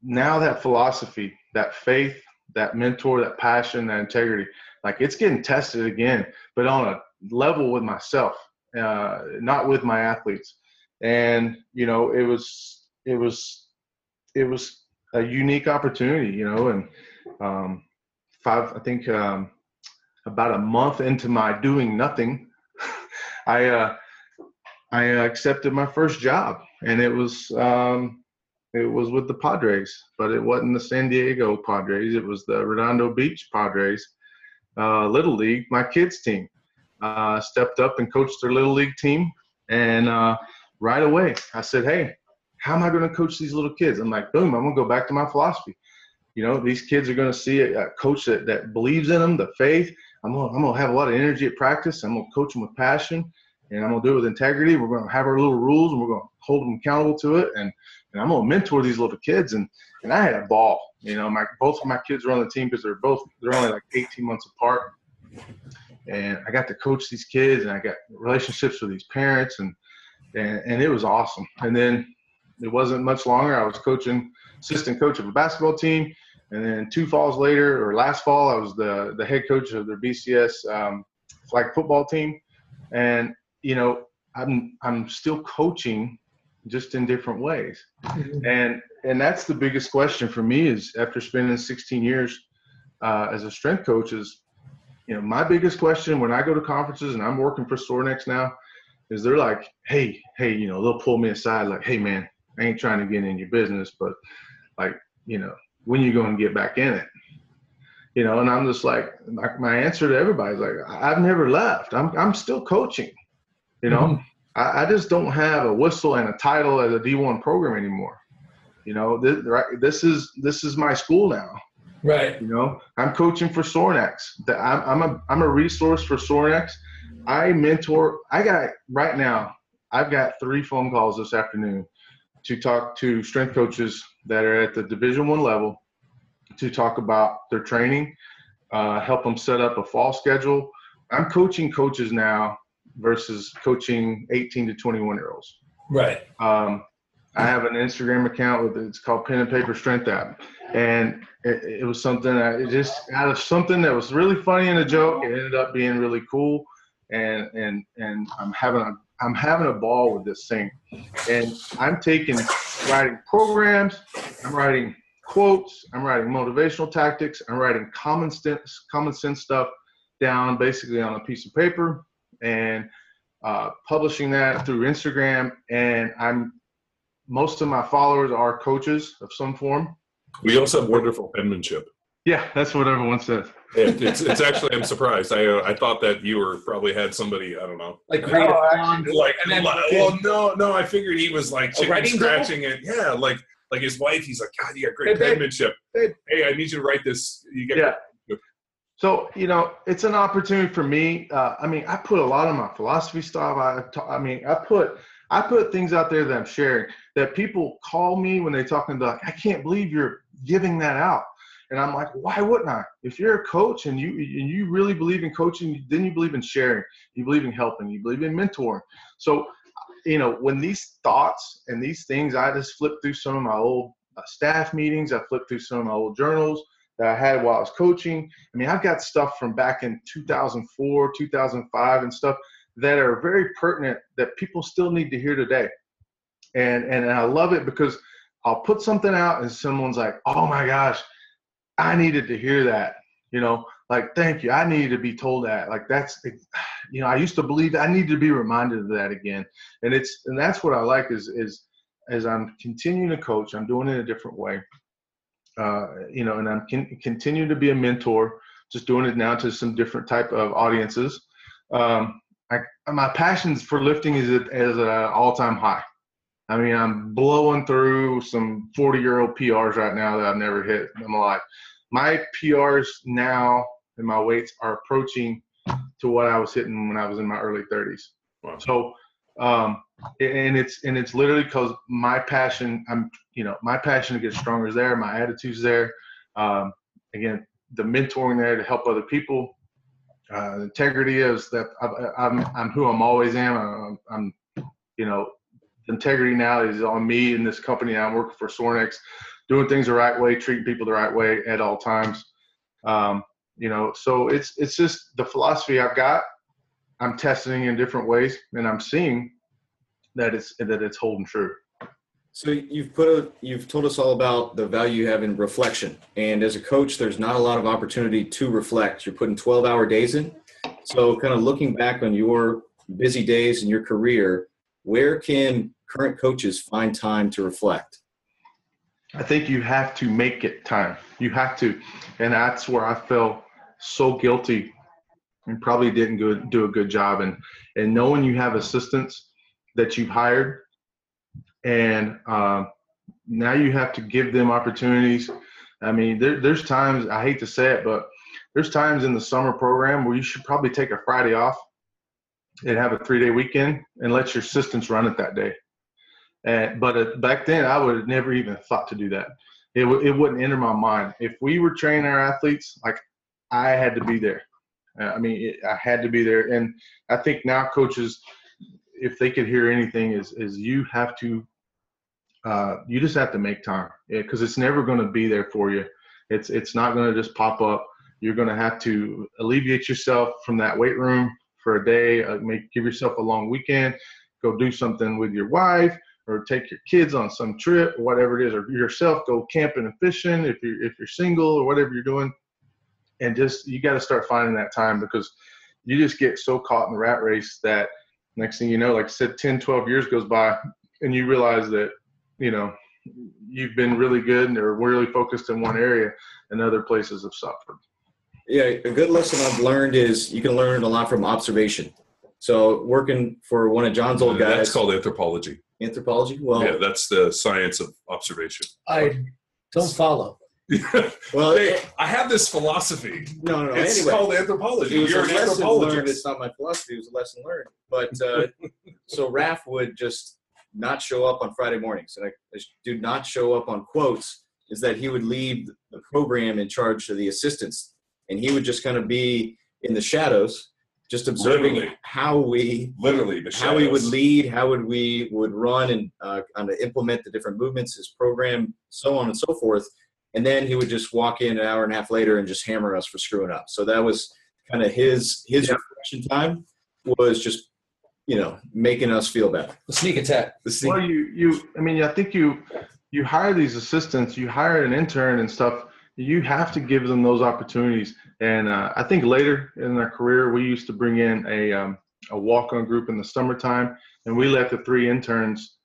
now that philosophy, that faith, that mentor, that passion, that integrity, like it's getting tested again, but on a level with myself, uh, not with my athletes. And you know it was it was it was a unique opportunity you know and um, five i think um, about a month into my doing nothing i uh, i accepted my first job. And it was um, it was with the padres but it wasn't the san diego padres. It was the redondo beach padres uh, little league my kids team uh, stepped up and coached their little league team and uh, right away. I said, hey, how am I going to coach these little kids? I'm like, boom, I'm going to go back to my philosophy. You know, these kids are going to see a, coach that, that believes in them, the faith. I'm going, I'm going to have a lot of energy at practice. I'm going to coach them with passion and I'm going to do it with integrity. We're going to have our little rules and we're going to hold them accountable to it. And, and I'm going to mentor these little kids. And, and I had a ball. You know, my both of my kids are on the team because they're both, they're only like 18 months apart. And I got to coach these kids and I got relationships with these parents and, and, and it was awesome. And then it wasn't much longer. I was coaching, assistant coach of a basketball team, and then two falls later, or last fall, I was the the head coach of their BCS um, flag football team. And you know, I'm I'm still coaching, just in different ways. Mm-hmm. And and that's the biggest question for me is after spending 16 years uh, as a strength coach is, you know, my biggest question when I go to conferences and I'm working for Sorinex now is they're like, hey, hey, you know, they'll pull me aside like, hey, man, I ain't trying to get in your business, but like, you know, when you going to get back in it? You know, and I'm just like, my, my answer to everybody is like, I've never left. I'm, I'm still coaching. You know, mm-hmm. I, I just don't have a whistle and a title as a D1 program anymore. You know, this, right, this is this is my school now. Right. You know, I'm coaching for Sorinex. I'm, I'm a I'm a resource for Sorinex I mentor. I got right now. I've got three phone calls this afternoon to talk to strength coaches that are at the Division One level to talk about their training, uh, help them set up a fall schedule. I'm coaching coaches now versus coaching 18 to 21 year olds. Right. Um, I have an Instagram account with it's called Pen and Paper Strength App, and it, it was something that it just out of something that was really funny and a joke, it ended up being really cool, and and and I'm having a I'm having a ball with this thing, and I'm taking writing programs, I'm writing quotes, I'm writing motivational tactics, I'm writing common sense common sense stuff down basically on a piece of paper, and uh, publishing that through Instagram, and I'm most of my followers are coaches of some form. We also have wonderful penmanship. Yeah, that's what everyone says. It, it's, it's actually I'm surprised. I uh, I thought that you were probably had somebody I don't know Like, oh, actually, like and then- well no no I figured he was like chicken writing scratching it yeah like like his wife he's like God you got great Hey, penmanship Babe. hey I need you to write this you get Yeah. So you know, it's an opportunity for me. Uh, I mean, I put a lot of my philosophy stuff. I, I mean, I put I put things out there that I'm sharing that people call me when they're talking about. I can't believe you're giving that out, and I'm like, why wouldn't I? If you're a coach and you and you really believe in coaching, then you believe in sharing. You believe in helping. You believe in mentoring. So, you know, when these thoughts and these things, I just flip through some of my old uh, staff meetings. I flip through some of my old journals that I had while I was coaching. I mean, I've got stuff from back in 2004, 2005, and stuff that are very pertinent that people still need to hear today. And and I love it because I'll put something out and someone's like, "Oh my gosh, I needed to hear that." You know, like thank you. I needed to be told that. Like that's, you know, I used to believe I needed to be reminded of that again. And it's and that's what I like is is as I'm continuing to coach, I'm doing it a different way uh, you know, and I'm con- continue to be a mentor, just doing it now to some different type of audiences. Um, I, my passions for lifting is at, is an all-time high. I mean, I'm blowing through some 40-year-old PRs right now that I've never hit in my life. My PRs now and my weights are approaching to what I was hitting when I was in my early 30s. Wow. So, um, and it's and it's literally because my passion. I'm you know my passion to get stronger is there. My attitude's there. Um, again, the mentoring there to help other people. Uh, integrity is that I, I'm I'm who I'm always am. I'm, I'm you know integrity now is on me in this company. I'm working for Sorinex, doing things the right way, treating people the right way at all times. Um, you know, so it's it's just the philosophy I've got. I'm testing in different ways, and I'm seeing that it's that it's holding true. So you've put a, you've told us all about the value you have in reflection, and as a coach, there's not a lot of opportunity to reflect. You're putting 12-hour days in, so kind of looking back on your busy days in your career, where can current coaches find time to reflect? I think you have to make it time. You have to, and that's where I felt so guilty and probably didn't do a good job. And and knowing you have assistants that you've hired, and um, now you have to give them opportunities. I mean, there, there's times I hate to say it, but there's times in the summer program where you should probably take a Friday off and have a three day weekend and let your assistants run it that day. And, but uh, back then, I would have never even thought to do that. It, w- it wouldn't enter my mind. If we were training our athletes, like I had to be there. Uh, I mean, it, I had to be there. And I think now coaches, if they could hear anything, is is you have to, uh, you just have to make time because it's never going to be there for you. It's it's not going to just pop up. You're going to have to alleviate yourself from that weight room for a day. Uh, make give yourself a long weekend. Go do something with your wife or take your kids on some trip or whatever it is, or yourself go camping and fishing if you're if you're single or whatever you're doing. And just you got to start finding that time because you just get so caught in the rat race that next thing you know, like I said, 10, 12 years goes by and you realize that, you know, you've been really good and or really focused in one area and other places have suffered. Yeah, a good lesson I've learned is you can learn a lot from observation. So working for one of John's old guys, That's called anthropology. anthropology. Well, yeah, that's the science of observation. I don't follow. well, Hey, I have this philosophy. no, no, no. It's anyway, called anthropology. it was You're a an lesson learned. It's not my philosophy. It was a lesson learned. But uh, so Raph would just not show up on Friday mornings, and I, I do not show up on quotes. Is that he would leave the program in charge of the assistants, and he would just kind of be in the shadows, just observing Literally. how we Literally, the how we would lead, how would we would run and uh, kind of implement the different movements, his program, so on and so forth. And then he would just walk in an hour and a half later and just hammer us for screwing up. So that was kind of his his Yeah. reflection time was just you know making us feel better. The sneak attack. The sneak- Well, you, you, I mean, I think you, you hire these assistants, you hire an intern and stuff. You have to give them those opportunities. And uh, I think later in their career, we used to bring in a, um, a walk-on group in the summertime, and we let the three interns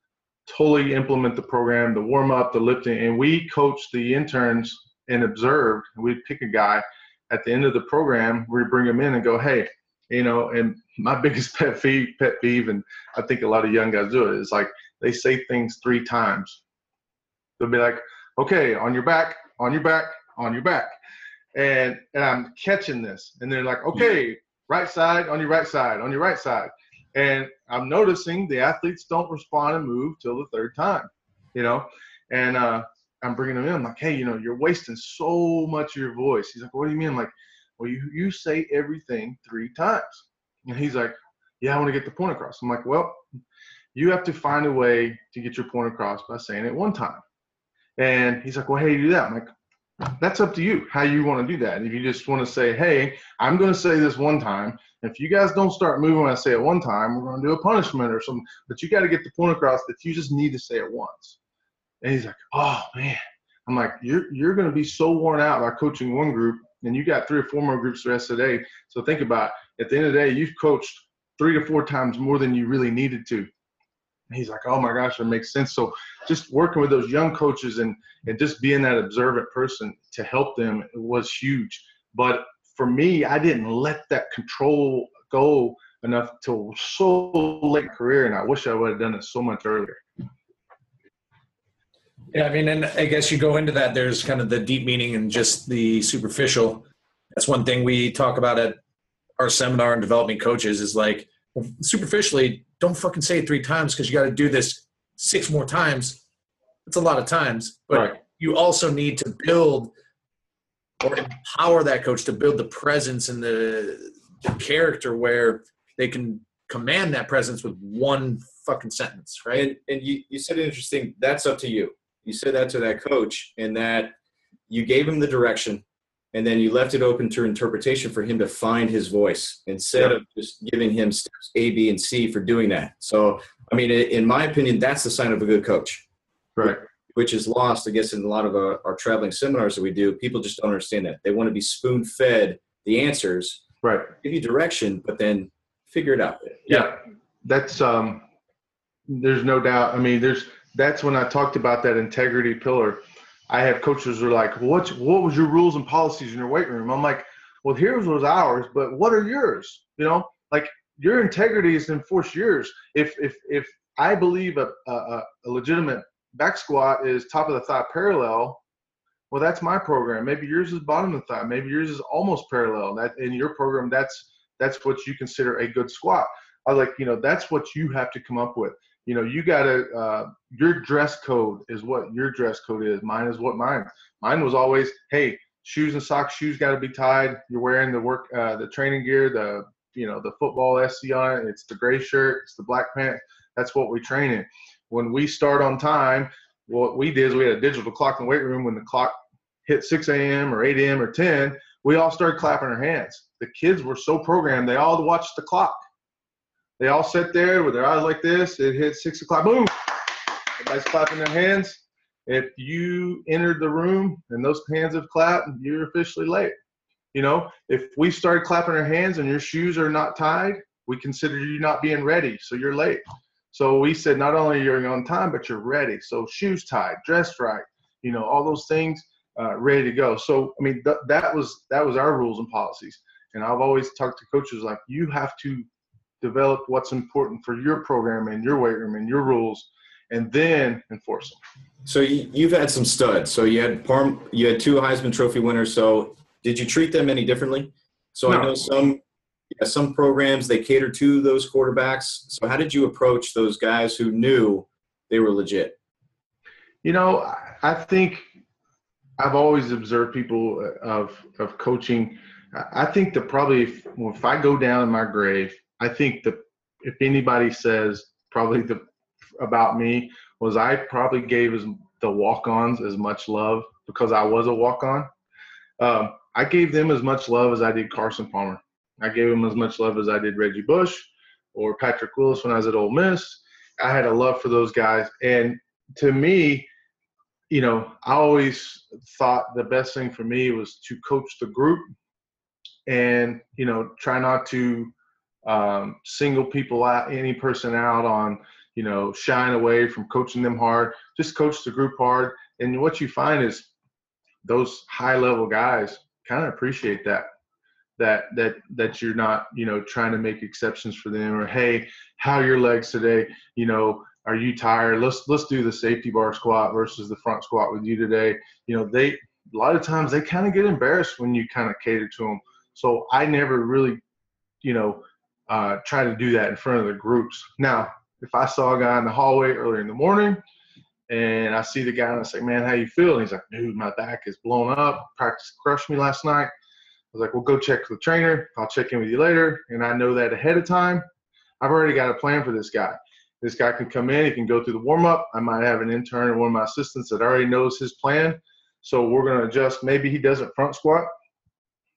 totally implement the program, the warm up, the lifting, and we coached the interns and observed. We'd pick a guy at the end of the program. We bring him in and go, hey, you know. And my biggest pet peeve, pet peeve, and I think a lot of young guys do it, is like they say things three times. They'll be like, okay, on your back, on your back, on your back. And and I'm catching this. And they're like, okay, right side, on your right side, on your right side. And I'm noticing the athletes don't respond and move till the third time, you know. And uh, I'm bringing them in. I'm like, hey, you know, you're wasting so much of your voice. He's like, what do you mean? I'm like, well, you you say everything three times. And he's like, yeah, I want to get the point across. I'm like, well, you have to find a way to get your point across by saying it one time. And he's like, well, how do you do that? I'm like, that's up to you how you want to do that. And if you just want to say, hey, I'm going to say this one time. If you guys don't start moving when I say it one time, we're going to do a punishment or something. But you got to get the point across that you just need to say it once. And he's like, oh, man. I'm like, you're, you're going to be so worn out by coaching one group, and you got three or four more groups the rest of the day. So think about it. At the end of the day, you've coached three to four times more than you really needed to. And he's like, oh my gosh, that makes sense. So just working with those young coaches and and just being that observant person to help them was huge. But for me, I didn't let that control go enough till so late in career, and I wish I would have done it so much earlier. Yeah, I mean, and I guess you go into that. There's kind of the deep meaning and just the superficial. That's one thing we talk about at our seminar on developing coaches is like superficially, don't fucking say it three times because you got to do this six more times. It's a lot of times, but Right. you also need to build or empower that coach to build the presence and the, the character where they can command that presence with one fucking sentence, right? And and you, you said interesting. That's up to you. You said that to that coach, and that you gave him the direction, and then you left it open to interpretation for him to find his voice instead of just giving him steps A, B, and C for doing that. So, I mean, in my opinion, that's the sign of a good coach. Right. Which is lost, I guess, in a lot of our, our traveling seminars that we do. People just don't understand that. They want to be spoon fed the answers, Right. give you direction, but then figure it out. Yeah, that's um. There's no doubt. I mean, there's that's when I talked about that integrity pillar. I have coaches who are like, "What what was your rules and policies in your weight room?" I'm like, "Well, here's was ours, but what are yours?" You know, like your integrity is enforced yours. If if if I believe a a, a legitimate back squat is top of the thigh parallel, well, that's my program. Maybe yours is bottom of the thigh. Maybe yours is almost parallel. That in your program, that's that's what you consider a good squat. I was like, you know, that's what you have to come up with. You know, you got to, uh, your dress code is what your dress code is. Mine is what mine. Mine was always, hey, shoes and socks, shoes got to be tied. You're wearing the work, uh, the training gear, the, you know, the football SC on it. It's the gray shirt, it's the black pants That's what we train in. When we start on time, what we did is we had a digital clock in the weight room. When the clock hit 6 a.m. or 8 a.m. or 10, we all started clapping our hands. The kids were so programmed, they all watched the clock. They all sit there with their eyes like this. It hits six o'clock, boom. Everybody's clapping their hands. If you entered the room and those hands have clapped, you're officially late. You know, if we started clapping our hands and your shoes are not tied, we consider you not being ready, so you're late. So we said not only you're on time, but you're ready. So shoes tied, dressed right, you know, all those things uh, ready to go. So I mean, th- that was that was our rules and policies. And I've always talked to coaches like you have to develop what's important for your program and your weight room and your rules, and then enforce them. So you, you've had some studs. So you had Parm, you had two Heisman Trophy winners. So did you treat them any differently? So I know some, yeah, some programs they cater to those quarterbacks. So how did you approach those guys who knew they were legit? You know, I- think I've always observed people uh, of of coaching I think that probably if, if I go down in my grave, I think that if anybody says probably the about me was I probably gave as, the walk-ons as much love because I was a walk-on. Um, I gave them as much love as I did Carson Palmer. I gave him as much love as I did Reggie Bush or Patrick Willis when I was at Ole Miss. I had a love for those guys, and to me, you know, I always thought the best thing for me was to coach the group and, you know, try not to um, single people out, any person out on, you know, shine away from coaching them hard. Just coach the group hard. And what you find is those high level guys kind of appreciate that that that that you're not you know trying to make exceptions for them or hey how are your legs today you know are you tired? Let's let's do the safety bar squat versus the front squat with you today. You know, they a lot of times they kind of get embarrassed when you kind of cater to them. So I never really, you know, uh, try to do that in front of the groups. Now, if I saw a guy in the hallway early in the morning and I see the guy and I say, man, how you feel? And he's like, dude, my back is blown up. Practice crushed me last night. I was like, well, go check with the trainer. I'll check in with you later. And I know that ahead of time. I've already got a plan for this guy. This guy can come in, he can go through the warm up. I might have an intern or one of my assistants that already knows his plan. So we're going to adjust. Maybe he doesn't front squat,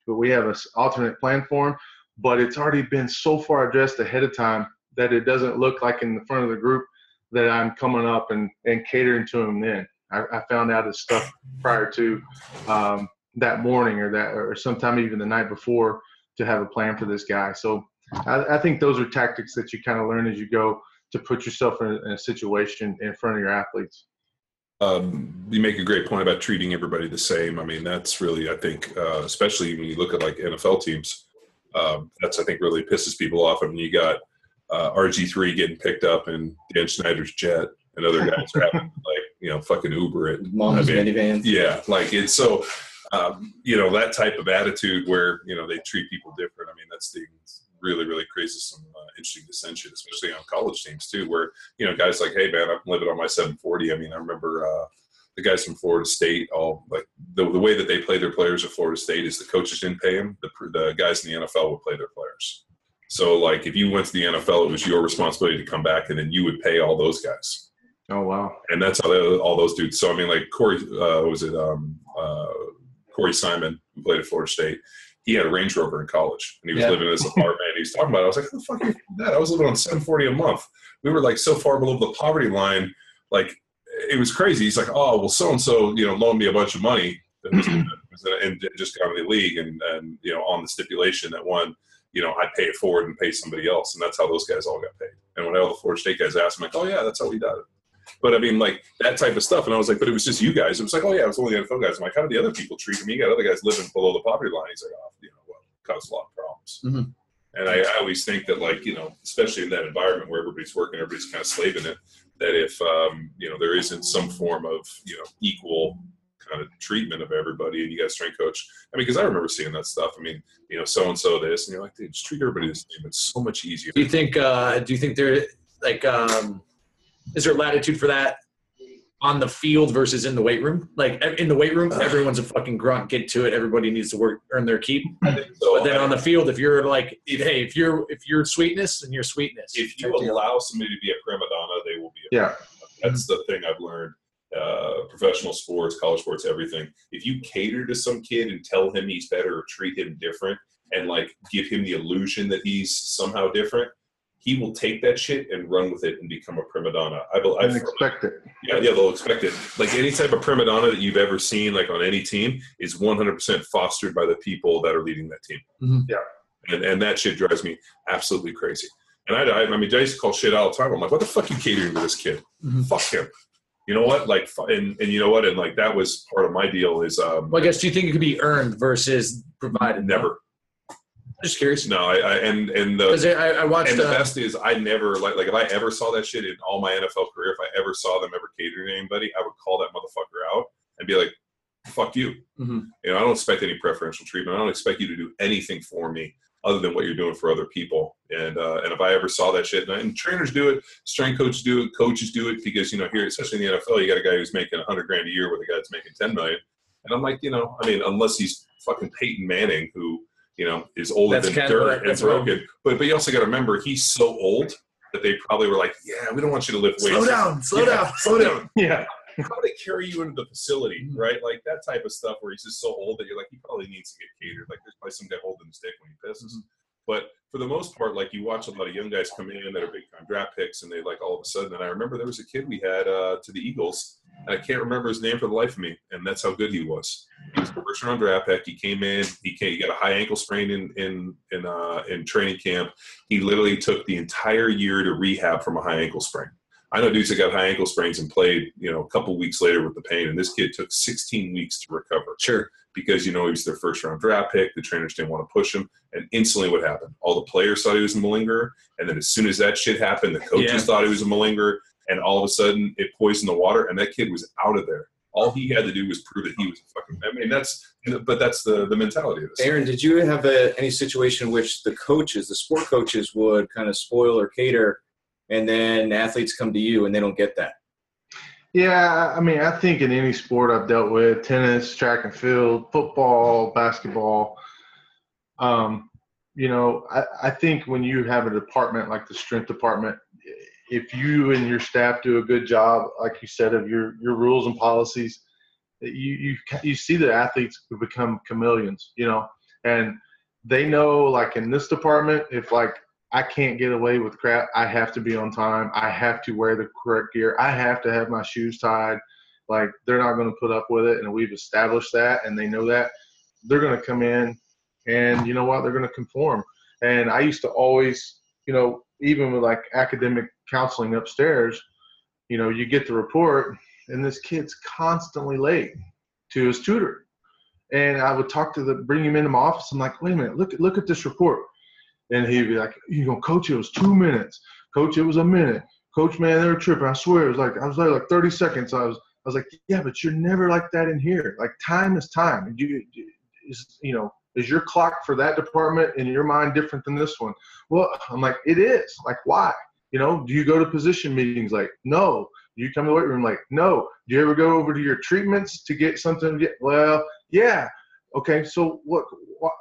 but we have an alternate plan for him. But it's already been so far addressed ahead of time that it doesn't look like in the front of the group that I'm coming up and, and catering to him then. I, I found out his stuff prior to um, that morning or that or sometime even the night before to have a plan for this guy. So I, I think those are tactics that you kind of learn as you go to put yourself in a, in a situation in front of your athletes. Um, you make a great point about treating everybody the same. I mean, that's really, I think, uh, especially when you look at like NFL teams, um, that's I think really pisses people off. I mean, you got uh, RG3 getting picked up in Dan Snyder's jet, and other guys are having like you know fucking Uber it. Mom's I mean, minivans. Yeah, like it's so um, you know that type of attitude where you know they treat people different. I mean, that's the really, really creates some uh, interesting dissension, especially on college teams too, where you know guys like, hey man, I'm living on my 740. I mean, I remember uh, the guys from Florida State, all like the, the way that they play their players at Florida State is the coaches didn't pay them. The, the guys in the NFL would play their players. So like if you went to the NFL, it was your responsibility to come back, and then you would pay all those guys. Oh wow! And that's how they, all those dudes. So I mean, like Corey, uh, was it um, uh, Corey Simon who played at Florida State? he had a Range Rover in college and he was yeah. living in his apartment. and was talking about it. I was like, how the fuck you that? I was living on 740 a month. We were like so far below the poverty line. Like it was crazy. He's like, oh, well, so-and-so, you know, loaned me a bunch of money and just got in the league and, and, you know, on the stipulation that one, you know, I pay it forward and pay somebody else. And that's how those guys all got paid. And when all the Florida State guys asked, I'm like, oh yeah, that's how we did it. But I mean, like that type of stuff. And I was like, but it was just you guys. It was like, oh yeah, it was only the NFL guys. I'm like, how did the other people treat me? You got other guys living below the poverty line. He's like, oh, you know, well, caused a lot of problems. Mm-hmm. And I, I, always think that, like you know, especially in that environment where everybody's working, everybody's kind of slaving it. That if um, you know there isn't some form of you know equal kind of treatment of everybody, and you got a strength coach. I mean, because I remember seeing that stuff. I mean, you know, so and so this, and you're like, dude, just treat everybody the same. It's so much easier. Do you think? Uh, do you think there like um, is there latitude for that on the field versus in the weight room. Like in the weight room, everyone's a fucking grunt. Get to it. Everybody needs to work, earn their keep. So. But then on the field, if you're like, hey, if you're if you're sweetness, and you're sweetness. If you allow somebody to be a prima donna, they will be. Yeah. That's the thing I've learned. Uh, professional sports, college sports, everything. If you cater to some kid and tell him he's better or treat him different, and like give him the illusion that he's somehow different, he will take that shit and run with it and become a prima donna. I, I, I expect it. Yeah, yeah, they'll expect it. Like any type of prima donna that you've ever seen, like on any team, is 100% fostered by the people that are leading that team. Mm-hmm. Yeah, and and that shit drives me absolutely crazy. And I, I, I mean, I used to call shit all the time. I'm like, what the fuck are you catering to this kid? Mm-hmm. Fuck him. You know what? Like, and and you know what? And like that was part of my deal. Is um, well, I guess do you think it could be earned versus provided? Never. I'm Just curious. No, I, I and and the I, I, watched. And the uh, best is I never like like if I ever saw that shit in all my NFL career, if I ever saw them ever catering to anybody, I would call that motherfucker out and be like, "Fuck you." Mm-hmm. You know, I don't expect any preferential treatment. I don't expect you to do anything for me other than what you're doing for other people. And uh, and if I ever saw that shit, and, and, trainers do it, strength coaches do it, coaches do it because you know here, especially in the NFL, you got a guy who's making 100 grand a year with a guy that's making 10 million. And I'm like, you know, I mean, unless he's fucking Peyton Manning who you know, is older That's than kind dirt and that's what- broken. But but you also got to remember he's so old that they probably were like, yeah, we don't want you to lift weights. Slow down, slow Yeah, down. slow down. Yeah. How do they carry you into the facility, Mm-hmm. right? Like that type of stuff where he's just so old that you're like, he probably needs to get catered. Like there's probably some guy holding his dick when he pisses. Mm-hmm. But for the most part, like you watch a lot of young guys come in that are big time draft picks, and they like all of a sudden. And I remember there was a kid we had uh, to the Eagles, and I can't remember his name for the life of me, and that's how good he was. He was the first round draft pick. He came in. He came, he got a high ankle sprain in in in uh, in training camp. He literally took the entire year to rehab from a high ankle sprain. I know dudes that got high ankle sprains and played, you know, a couple weeks later with the pain, and this kid took 16 weeks to recover Sure. because you know he was their first round draft pick. The trainers didn't want to push him, and instantly what happened? All the players thought he was a malingerer, and then as soon as that shit happened, the coaches Yeah. thought he was a malingerer, and all of a sudden it poisoned the water, and that kid was out of there. All he had to do was prove that he was a fucking. I mean, that's but that's the the mentality of this. Aaron, did you have a, any situation in which the coaches, the sport coaches, would kind of spoil or cater, and then athletes come to you and they don't get that? Yeah, I mean, I think in any sport I've dealt with, tennis, track and field, football, basketball, um, you know, I, I think when you have a department like the strength department, if you and your staff do a good job, like you said, of your your rules and policies, you you you see the athletes who become chameleons, you know, and they know like in this department, if like I can't get away with crap. I have to be on time. I have to wear the correct gear. I have to have my shoes tied. Like they're not going to put up with it, and we've established that, and they know that. They're going to come in, and you know what? They're going to conform. And I used to always, you know, even with like academic counseling upstairs, you know, you get the report, and this kid's constantly late to his tutor. And I would talk to the, bring him into my office. I'm like, wait a minute, look, look at this report. And he'd be like, you know, coach, it was two minutes. Coach, it was a minute. Coach, man, they were tripping. I swear, it was like I was there like 30 seconds. I was, I was like, yeah, but you're never like that in here. Like time is time. You, is, you know, is your clock for that department in your mind different than this one? Well, I'm like, it is. Like, why? You know, do you go to position meetings? Like, no. Do you come to the weight room? Like, no. Do you ever go over to your treatments to get something? Get, well, yeah. Okay, so what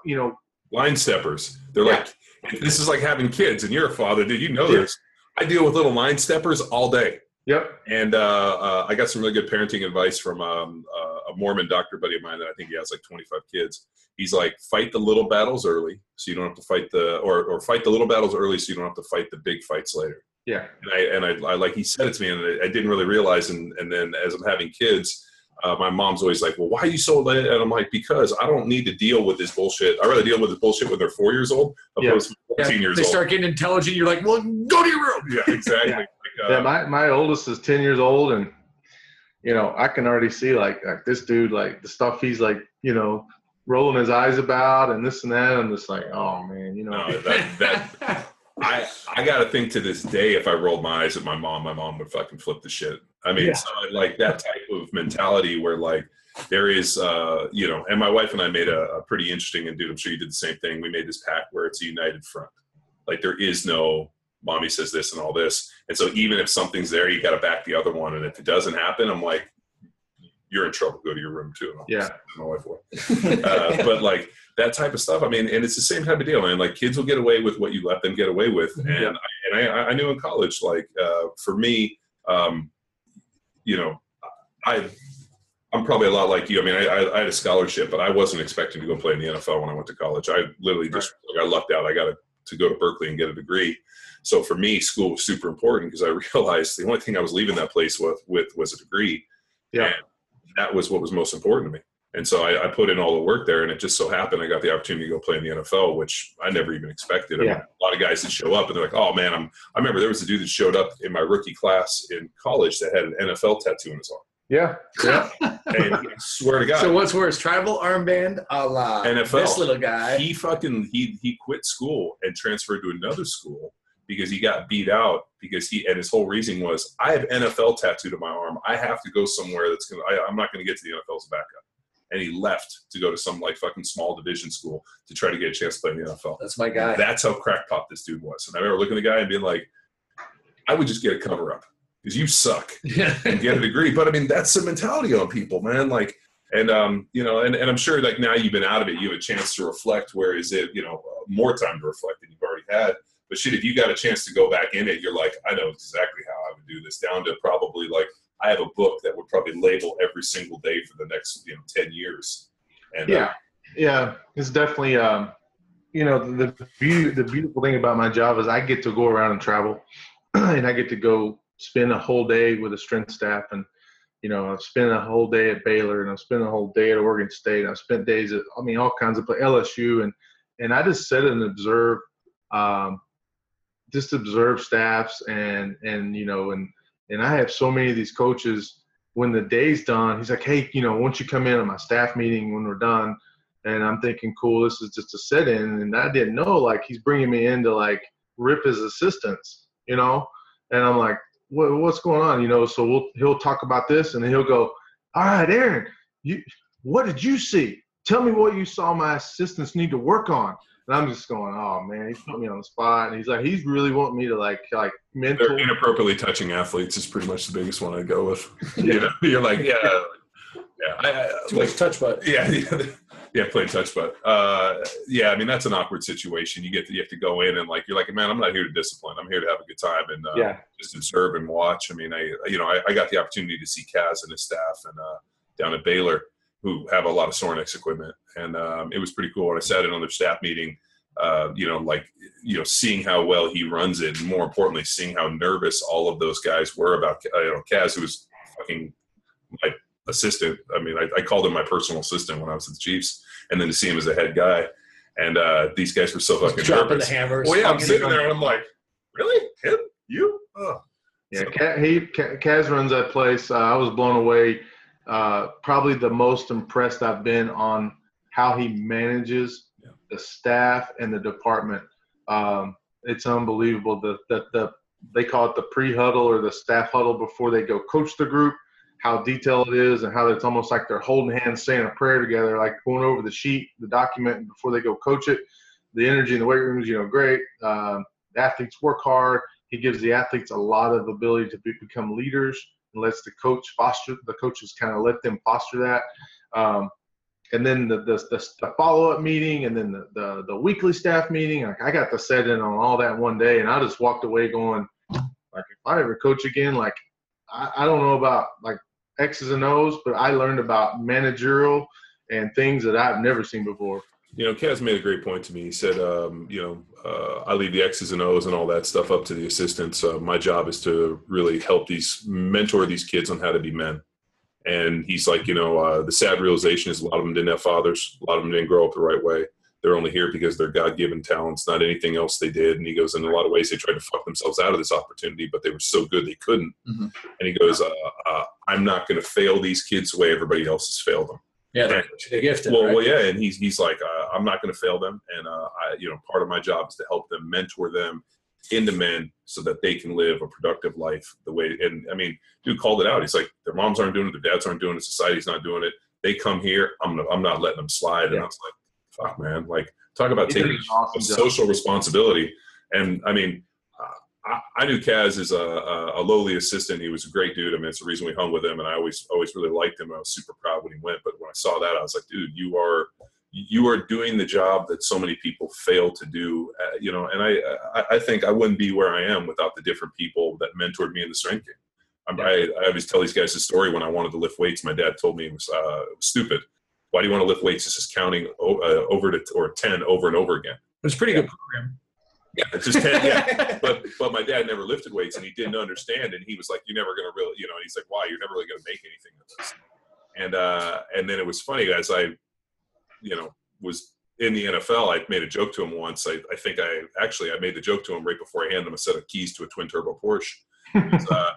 you know, line steppers. They're Yeah. like, this is like having kids, and you're a father, dude. You know Yeah. this. I deal with little line steppers all day, yep. and uh, uh, I got some really good parenting advice from um, uh, a Mormon doctor buddy of mine that I think he has like 25 kids. He's like, fight the little battles early, so you don't have to fight the, or or fight the little battles early, so you don't have to fight the big fights later. Yeah. And I and I, I like he said it to me, and I, I didn't really realize. And and then as I'm having kids, uh, my mom's always like, "Well, why are you so late?" And I'm like, "Because I don't need to deal with this bullshit. I rather deal with this bullshit when they're four years old, Yeah. opposed to 14 years they old." start getting intelligent. You're like, well, go to your room. yeah, exactly. Yeah. Like, uh, Yeah, my, my oldest is 10 years old, and, you know, I can already see, like, like this dude, like, the stuff he's, like, you know, rolling his eyes about and this and that. I'm just like, oh, man, you know. no, that, that I I got to think to this day, if I rolled my eyes at my mom, my mom would fucking flip the shit. I mean, Yeah. so like that type of mentality where like there is, uh, you know, and my wife and I made a, a pretty interesting, and dude, I'm sure you did the same thing. We made this pact where it's a united front. Like there is no mommy says this and all this, and so even if something's there, you got to back the other one, and if it doesn't happen, I'm like, you're in trouble. Go to your room too. I'll Yeah. my wife will. uh, but like that type of stuff. I mean, and it's the same type of deal, man. Like kids will get away with what you let them get away with, and Yeah. I, and I, I knew in college, like uh, for me, um, you know, I I'm probably a lot like you. I mean, I, I, I had a scholarship, but I wasn't expecting to go play in the NFL when I went to college. I literally just like, I lucked out. I got to, to go to Berkeley and get a degree. So for me, school was super important because I realized the only thing I was leaving that place with, with was a degree. Yeah. And that was what was most important to me. And so I, I put in all the work there, and it just so happened I got the opportunity to go play in the NFL, which I never even expected. I mean, a lot of guys that show up and they're like, "Oh man, I'm." I remember there was a dude that showed up in my rookie class in college that had an NFL tattoo in his arm, Yeah. Yeah. and I swear to God, So what's worse, tribal armband a la NFL. this little guy? he fucking he he quit school and transferred to another school because he got beat out because he and his whole reasoning was I have NFL tattooed on my arm. I have to go somewhere that's gonna. I, I'm not gonna get to the NFL as a backup. And he left to go to some like fucking small division school to try to get a chance to play in the NFL. That's my guy. That's how crackpot this dude was. And I remember looking at the guy and being like, I would just get a cover up because you suck and get a degree. But I mean, that's the mentality on people, man. Like, And um, you know, and, and I'm sure like now you've been out of it, you have a chance to reflect. Where is it, you know, more time to reflect than you've already had. But shit, if you got a chance to go back in it, you're like, I know exactly how I would do this. Down to probably like I have a book that would probably label every single day for the next you know ten years. And yeah, uh, yeah, it's definitely um, you know the the, be- the beautiful thing about my job is I get to go around and travel, and I get to go spend a whole day with a strength staff and you know, I've spent a whole day at Baylor and I've spent a whole day at Oregon State. I've spent days at, I mean, all kinds of LSU, and and I just sit and observe, um, just observe staffs and and you know, and and I have so many of these coaches. When the day's done, he's like, hey, you know, once you come in at my staff meeting when we're done, and I'm thinking, cool, this is just a sit-in, and I didn't know like he's bringing me in to like rip his assistants, you know, and I'm like, what, what's going on? You know, so we'll, he'll talk about this and he'll go, all right, Aaron, you, what did you see? Tell me what you saw my assistants need to work on. And I'm just going, oh man, he's put me on the spot. And he's like, he's really wanting me to like, like mentor. They're inappropriately touching athletes is pretty much the biggest one I'd go with. Yeah. you know, you're like, yeah, yeah, I, I, too like, much touch butt. Yeah, yeah, yeah, playing touch butt. Uh, yeah, I mean that's an awkward situation. You get to, you have to go in and like you're like, man, I'm not here to discipline. I'm here to have a good time and uh, yeah. just observe and watch. I mean, I you know I, I got the opportunity to see Kaz and his staff and uh, down at Baylor who have a lot of Sorinex equipment, and um, it was pretty cool. When I sat in on their staff meeting, uh, you know, like you know, seeing how well he runs it, and more importantly, seeing how nervous all of those guys were about you know Kaz, who was fucking my assistant. I mean, I, I, called him my personal assistant when I was at the Chiefs, and then to see him as a head guy. And uh, these guys were so fucking dropping nervous. the hammers. Well, yeah, I'm sitting there and I'm like, really, him, you? Oh. Yeah, so. he Kaz runs that place. Uh, I was blown away. Uh, probably the most impressed I've been on how he manages yeah. the staff and the department. Um, it's unbelievable. The, the the they call it the pre huddle or the staff huddle before they go coach the group how detailed it is and how it's almost like they're holding hands saying a prayer together, like going over the sheet, the document before they go coach it. The energy in the weight room is, you know, great. Um, the athletes work hard. He gives the athletes a lot of ability to be, become leaders and lets the coach foster, the coaches kind of let them foster that. Um, and then the, the, the, the follow-up meeting and then the, the, the weekly staff meeting, like I got to set in on all that one day and I just walked away going, like, if I ever coach again, like, I, I don't know about like X's and O's, but I learned about managerial and things that I've never seen before. You know, Kaz made a great point to me. He said, um, you know, uh, I leave the X's and O's and all that stuff up to the assistants. Uh, my job is to really help these, mentor these kids on how to be men. And he's like, you know, uh, the sad realization is a lot of them didn't have fathers. A lot of them didn't grow up the right way they're only here because they're God-given talents, not anything else they did. And he goes, in a lot of ways, they tried to fuck themselves out of this opportunity, but they were so good they couldn't. Mm-hmm. And he goes, uh, uh, I'm not going to fail these kids the way everybody else has failed them. Yeah, they're, they're gifted. Well, right? well, yeah, and he's he's like, uh, I'm not going to fail them, and uh, I, you know, part of my job is to help them, mentor them into men, so that they can live a productive life the way. And I mean, dude called it out. He's like, their moms aren't doing it, their dads aren't doing it, society's not doing it. They come here, I'm I'm not letting them slide. Yeah. And I was like, fuck, man, like talk about taking awesome social responsibility. And I mean, I, I, knew Kaz as a, a, lowly assistant. He was a great dude. I mean, it's the reason we hung with him, and I always always really liked him. I was super proud when he went. But when I saw that, I was like, dude, you are you are doing the job that so many people fail to do. Uh, you know, and I, I, I think I wouldn't be where I am without the different people that mentored me in the strength game. Yeah. I, I, always tell these guys the story when I wanted to lift weights. My dad told me it was, uh, it was stupid why do you want to lift weights? This is counting uh, over to or ten over and over again. It's a pretty good program. Yeah, it's just ten. Yeah, but but my dad never lifted weights, and he didn't understand, and he was like, "You're never gonna really, you know." And he's like, "Why? You're never really gonna make anything of this." And uh, and then it was funny as I, you know, was in the NFL. I made a joke to him once. I, I think I actually I made the joke to him right before I handed him a set of keys to a twin turbo Porsche. uh,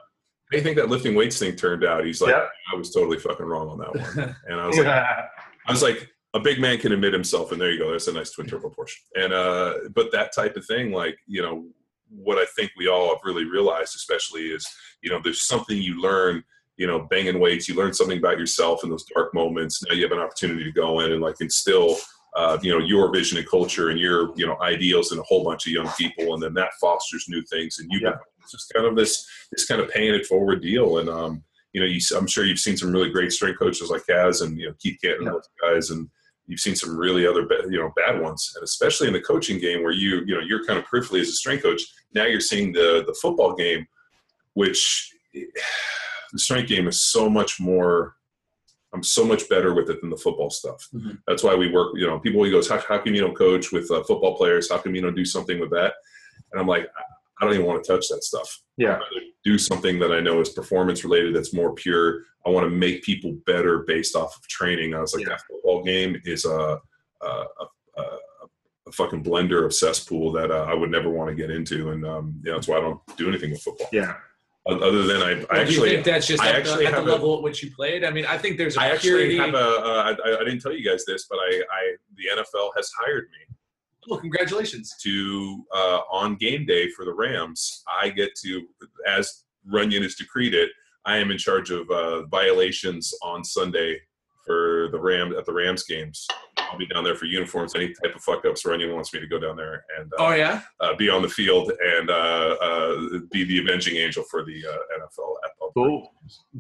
do you think that lifting weights thing turned out? He's like, yep. I was totally fucking wrong on that one. And I was like, I was like, a big man can admit himself, and there you go. That's a nice twin turbo Porsche. And uh, but that type of thing, like you know, what I think we all have really realized, especially, is you know, there's something you learn. You know, banging weights, you learn something about yourself in those dark moments. Now you have an opportunity to go in and like instill uh, you know your vision and culture and your you know ideals in a whole bunch of young people and then that fosters new things and you yeah. it's just kind of this this kind of paying it forward deal and um you know, you, I'm sure you've seen some really great strength coaches like Kaz and you know Keith Canton, yeah. those guys, and you've seen some really other you know bad ones, and especially in the coaching game where you you know you're kind of peripherally as a strength coach. Now you're seeing the the football game, which the strength game is so much more. I'm so much better with it than the football stuff. Mm-hmm. That's why we work. You know, people we goes, how, how come you don't coach with uh, football players? How come you don't do something with that? And I'm like, I don't even want to touch that stuff. Yeah. do something that I know is performance related that's more pure. I want to make people better based off of training. I was like, yeah. that football game is a, a, a, a fucking blender of cesspool that uh, I would never want to get into. And, um, you know, that's why I don't do anything with football. Yeah. Other than I, I well, actually, do you think that's just I at, actually the, at the have level at which you played. I mean, I think there's a I actually purity. have a. Uh, I, I didn't tell you guys this, but I, I the NFL has hired me well, congratulations. to uh, on game day for the Rams. I get to, as Runyan has decreed it, I am in charge of uh, violations on Sunday for the Ram at the Rams games. I'll be down there for uniforms, any type of fuck ups. Runyan wants me to go down there and uh, Oh yeah. uh, be on the field and uh, uh, be the avenging angel for the uh, NFL at Cool.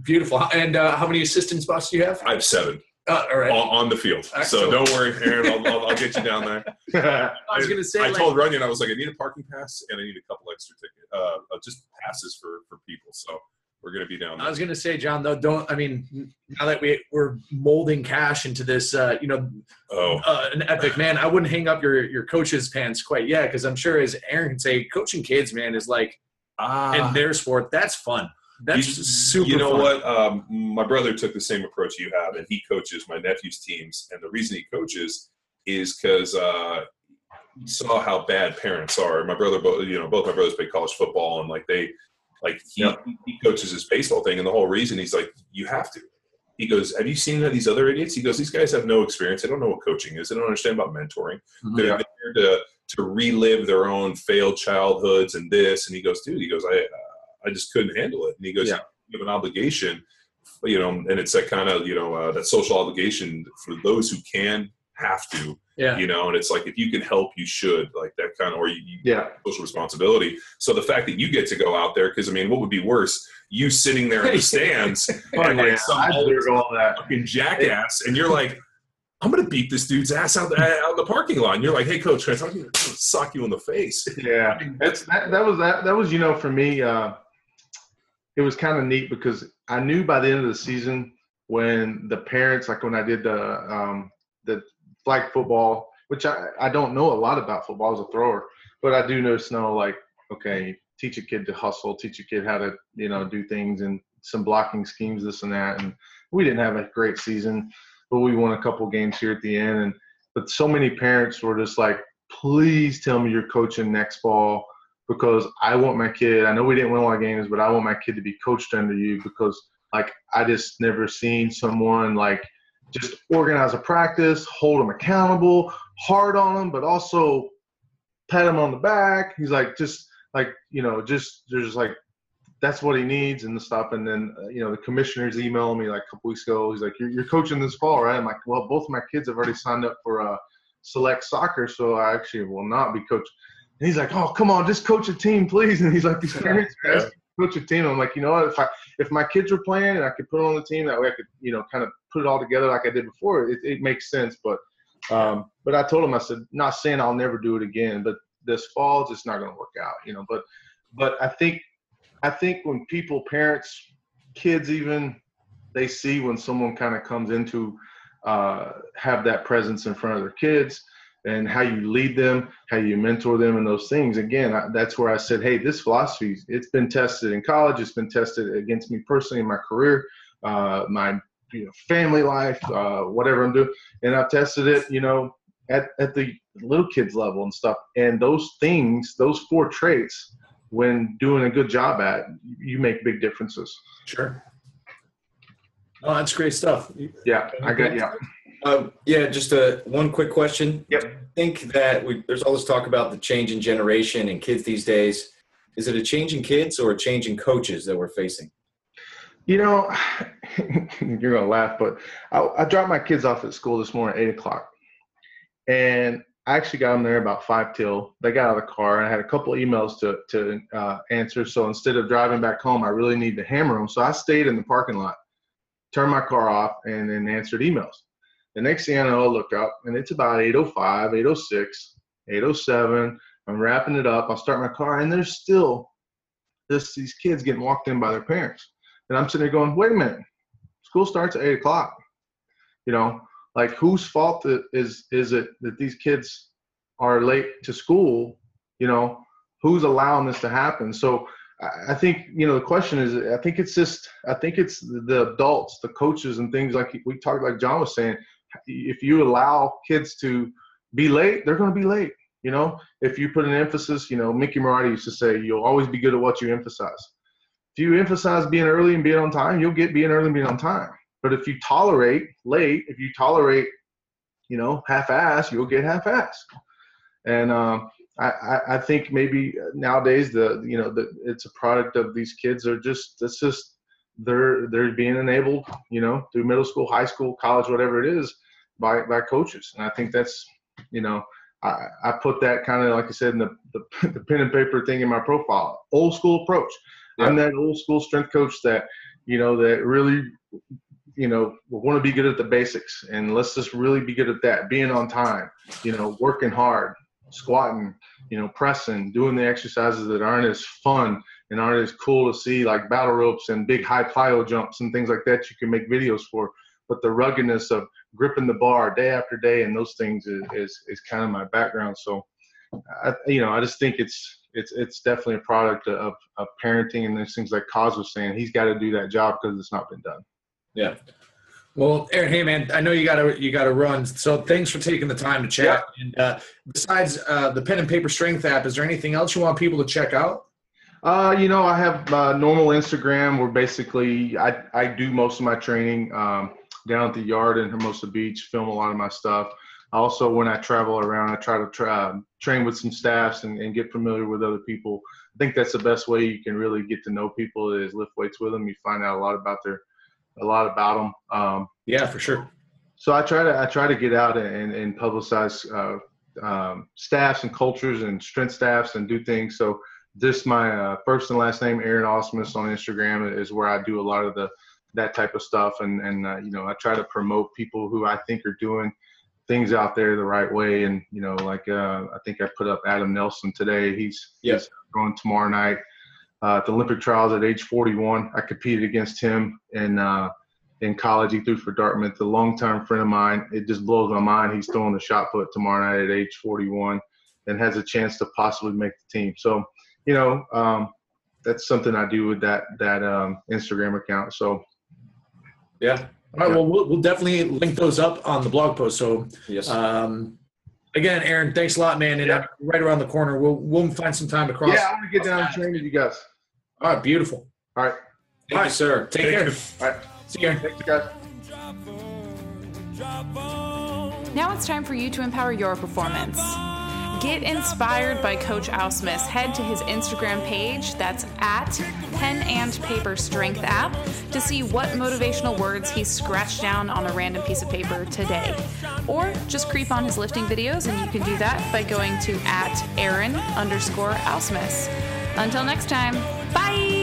Beautiful. And uh, how many assistants boss do you have? I have seven Uh, all right. on, on the field, so don't worry, Aaron. I'll, I'll, I'll get you down there. I was gonna say. I like, told Runyan I was like, I need a parking pass and I need a couple extra tickets, uh, uh, just passes for for people. So we're gonna be down there. I was gonna say, John. Though, don't. I mean, now that we we're molding cash into this, uh, you know, oh, uh, an epic man. I wouldn't hang up your your coach's pants quite yet because I'm sure, as Aaron can say, coaching kids, man, is like ah, in their sport. That's fun. That's you, super. You know fun. what? Um, my brother took the same approach you have, and he coaches my nephew's teams. And the reason he coaches is because uh, he saw how bad parents are. My brother, both you know, both my brothers play college football, and like they, like he, Yeah. he coaches his baseball thing, and the whole reason he's like, you have to. He goes, have you seen these other idiots? He goes, these guys have no experience. They don't know what coaching is. They don't understand about mentoring. Mhm. They're there to to relive their own failed childhoods and this. And he goes, dude, he goes, I I just couldn't handle it. And he goes, Yeah. you have an obligation, you know, and it's that kind of you know uh, that social obligation for those who can have to, Yeah. you know, and it's like if you can help, you should, like that kind of, or you, you Yeah. social responsibility. So the fact that you get to go out there, because I mean, what would be worse? You sitting there in the stands Oh, and yeah. like some old all that. fucking jackass, and you're like, I'm gonna beat this dude's ass out, out the parking lot. And you're like, hey, coach, can I talk to you? I'm gonna sock you in the face. Yeah, that's that, that was that that was you know for me uh, it was kind of neat because I knew by the end of the season when the parents like when I did the um, the flag football, which I I don't know a lot about football as a thrower, but I do know know like okay, teach a kid to hustle, teach a kid how to you know do things and some blocking schemes, this and that, and we didn't have a great season, but we won a couple games here at the end, and but so many parents were just like please tell me you're coaching next fall because I want my kid. I know we didn't win a lot of games, but I want my kid to be coached under you because like I just never seen someone like just organize a practice, hold them accountable, hard on them, but also pat him on the back. He's like just like you know just there's like that's what he needs and stuff. And then uh, you know the commissioners emailing me like a couple weeks ago. He's like, "You're, you're coaching this fall, right?" I'm like, "Well, both of my kids have already signed up for uh, select soccer, so I actually will not be coaching." And he's like, "Oh, come on, just coach a team, please." And he's like, "These parents are asking to coach a team." I'm like, "You know what? If I if my kids were playing and I could put them on the team, that way I could you know kind of put it all together like I did before. It, it makes sense." But um, but I told him I said, not saying I'll never do it again, but this fall it's just not going to work out, you know. But but I think I think when people, parents, kids, even they see when someone kind of comes into uh, have that presence in front of their kids and how you lead them, how you mentor them, and those things. Again, I, that's where I said, hey, this philosophy, it's been tested in college, it's been tested against me personally in my career, uh, my you know, family life, uh, whatever I'm doing, and I've tested it, you know, at, at the little kids level and stuff. And those things, those four traits, when doing a good job at, you make big differences. Sure. Oh, that's great stuff. Yeah, I got yeah. Um, yeah, just a one quick question. Yep. I think that we, there's all this talk about the change in generation and kids these days. Is it a change in kids or a change in coaches that we're facing? You know, you're gonna laugh, but I, I dropped my kids off at school this morning at eight o'clock, and I actually got them there about five till. They got out of the car, and I had a couple emails to to uh, answer. So instead of driving back home, I really need to hammer them. So I stayed in the parking lot, turned my car off, and then answered emails. The next thing I know, I look up, and it's about 8:05, 8:06, 8:07. I'm wrapping it up. I'll start my car, and there's still this these kids getting walked in by their parents, and I'm sitting there going, "Wait a minute, school starts at eight o'clock." You know, like whose fault is is it that these kids are late to school you know who's allowing this to happen so i think you know the question is i think it's just i think it's the adults the coaches and things like we talked like john was saying if you allow kids to be late they're going to be late you know? If you put an emphasis you know mickey Marotti used to say you'll always be good at what you emphasize. If you emphasize being early and being on time you'll get being early and being on time. But if you tolerate late, if you tolerate, you know, half-ass, you'll get half-ass. And um, I, I think maybe nowadays the you know the, it's a product of these kids are just it's just they're they're being enabled you know through middle school, high school, college, whatever it is by by coaches. And I think that's you know I, I put that kind of like I said in the, the, the pen and paper thing in my profile. Old school approach. Yeah. I'm that old school strength coach that you know that really you know, want to be good at the basics and let's just really be good at that. Being on time, you know, working hard, squatting, you know, pressing, doing the exercises that aren't as fun and aren't as cool to see, like battle ropes and big high plyo jumps and things like that you can make videos for. But the ruggedness of gripping the bar day after day and those things is, is, is kind of my background. So, I, you know, I just think it's, it's, it's definitely a product of, of parenting and there's things like Kaz was saying, he's got to do that job because it's not been done. Yeah. Well, Aaron, hey man, I know you gotta you gotta run. So thanks for taking the time to chat. Yeah. And uh, besides uh, the pen and paper strength app, is there anything else you want people to check out? Uh, you know, I have uh, normal Instagram where basically I, I do most of my training um, down at the yard in Hermosa Beach, film a lot of my stuff. Also, when I travel around, I try to try, um, train with some staffs and, and get familiar with other people. I think that's the best way you can really get to know people is lift weights with them. You find out a lot about their a lot about them. Um, yeah, for sure. So I try to I try to get out and, and publicize uh, um, staffs and cultures and strength staffs and do things. So this my uh, first and last name Aaron Ausmus on Instagram is where I do a lot of the that type of stuff and and uh, you know I try to promote people who I think are doing things out there the right way and you know like uh, I think I put up Adam Nelson today. He's yes he's going tomorrow night uh, at the Olympic trials at age 41. I competed against him in uh, in college. He threw for Dartmouth. A longtime friend of mine. It just blows my mind. He's throwing the shot put tomorrow night at age 41 and has a chance to possibly make the team. So, you know, um, that's something I do with that that um, Instagram account. So, yeah. All right. Well, well, we'll definitely link those up on the blog post. So, yes. Um, again, Aaron, thanks a lot, man. And yeah. right around the corner, we'll we'll find some time to cross. Yeah, I want to get down and train with you guys. All right, beautiful. All right. Thank All you, sir. Take, Take care. care. All right. See you. Thanks, guys. Now it's time for you to empower your performance. Get inspired by Coach Ausmus. Head to his Instagram page, that's at Pen and Paper Strength app, to see what motivational words he scratched down on a random piece of paper today. Or just creep on his lifting videos, and you can do that by going to at Aaron underscore Ausmus. Until next time, bye!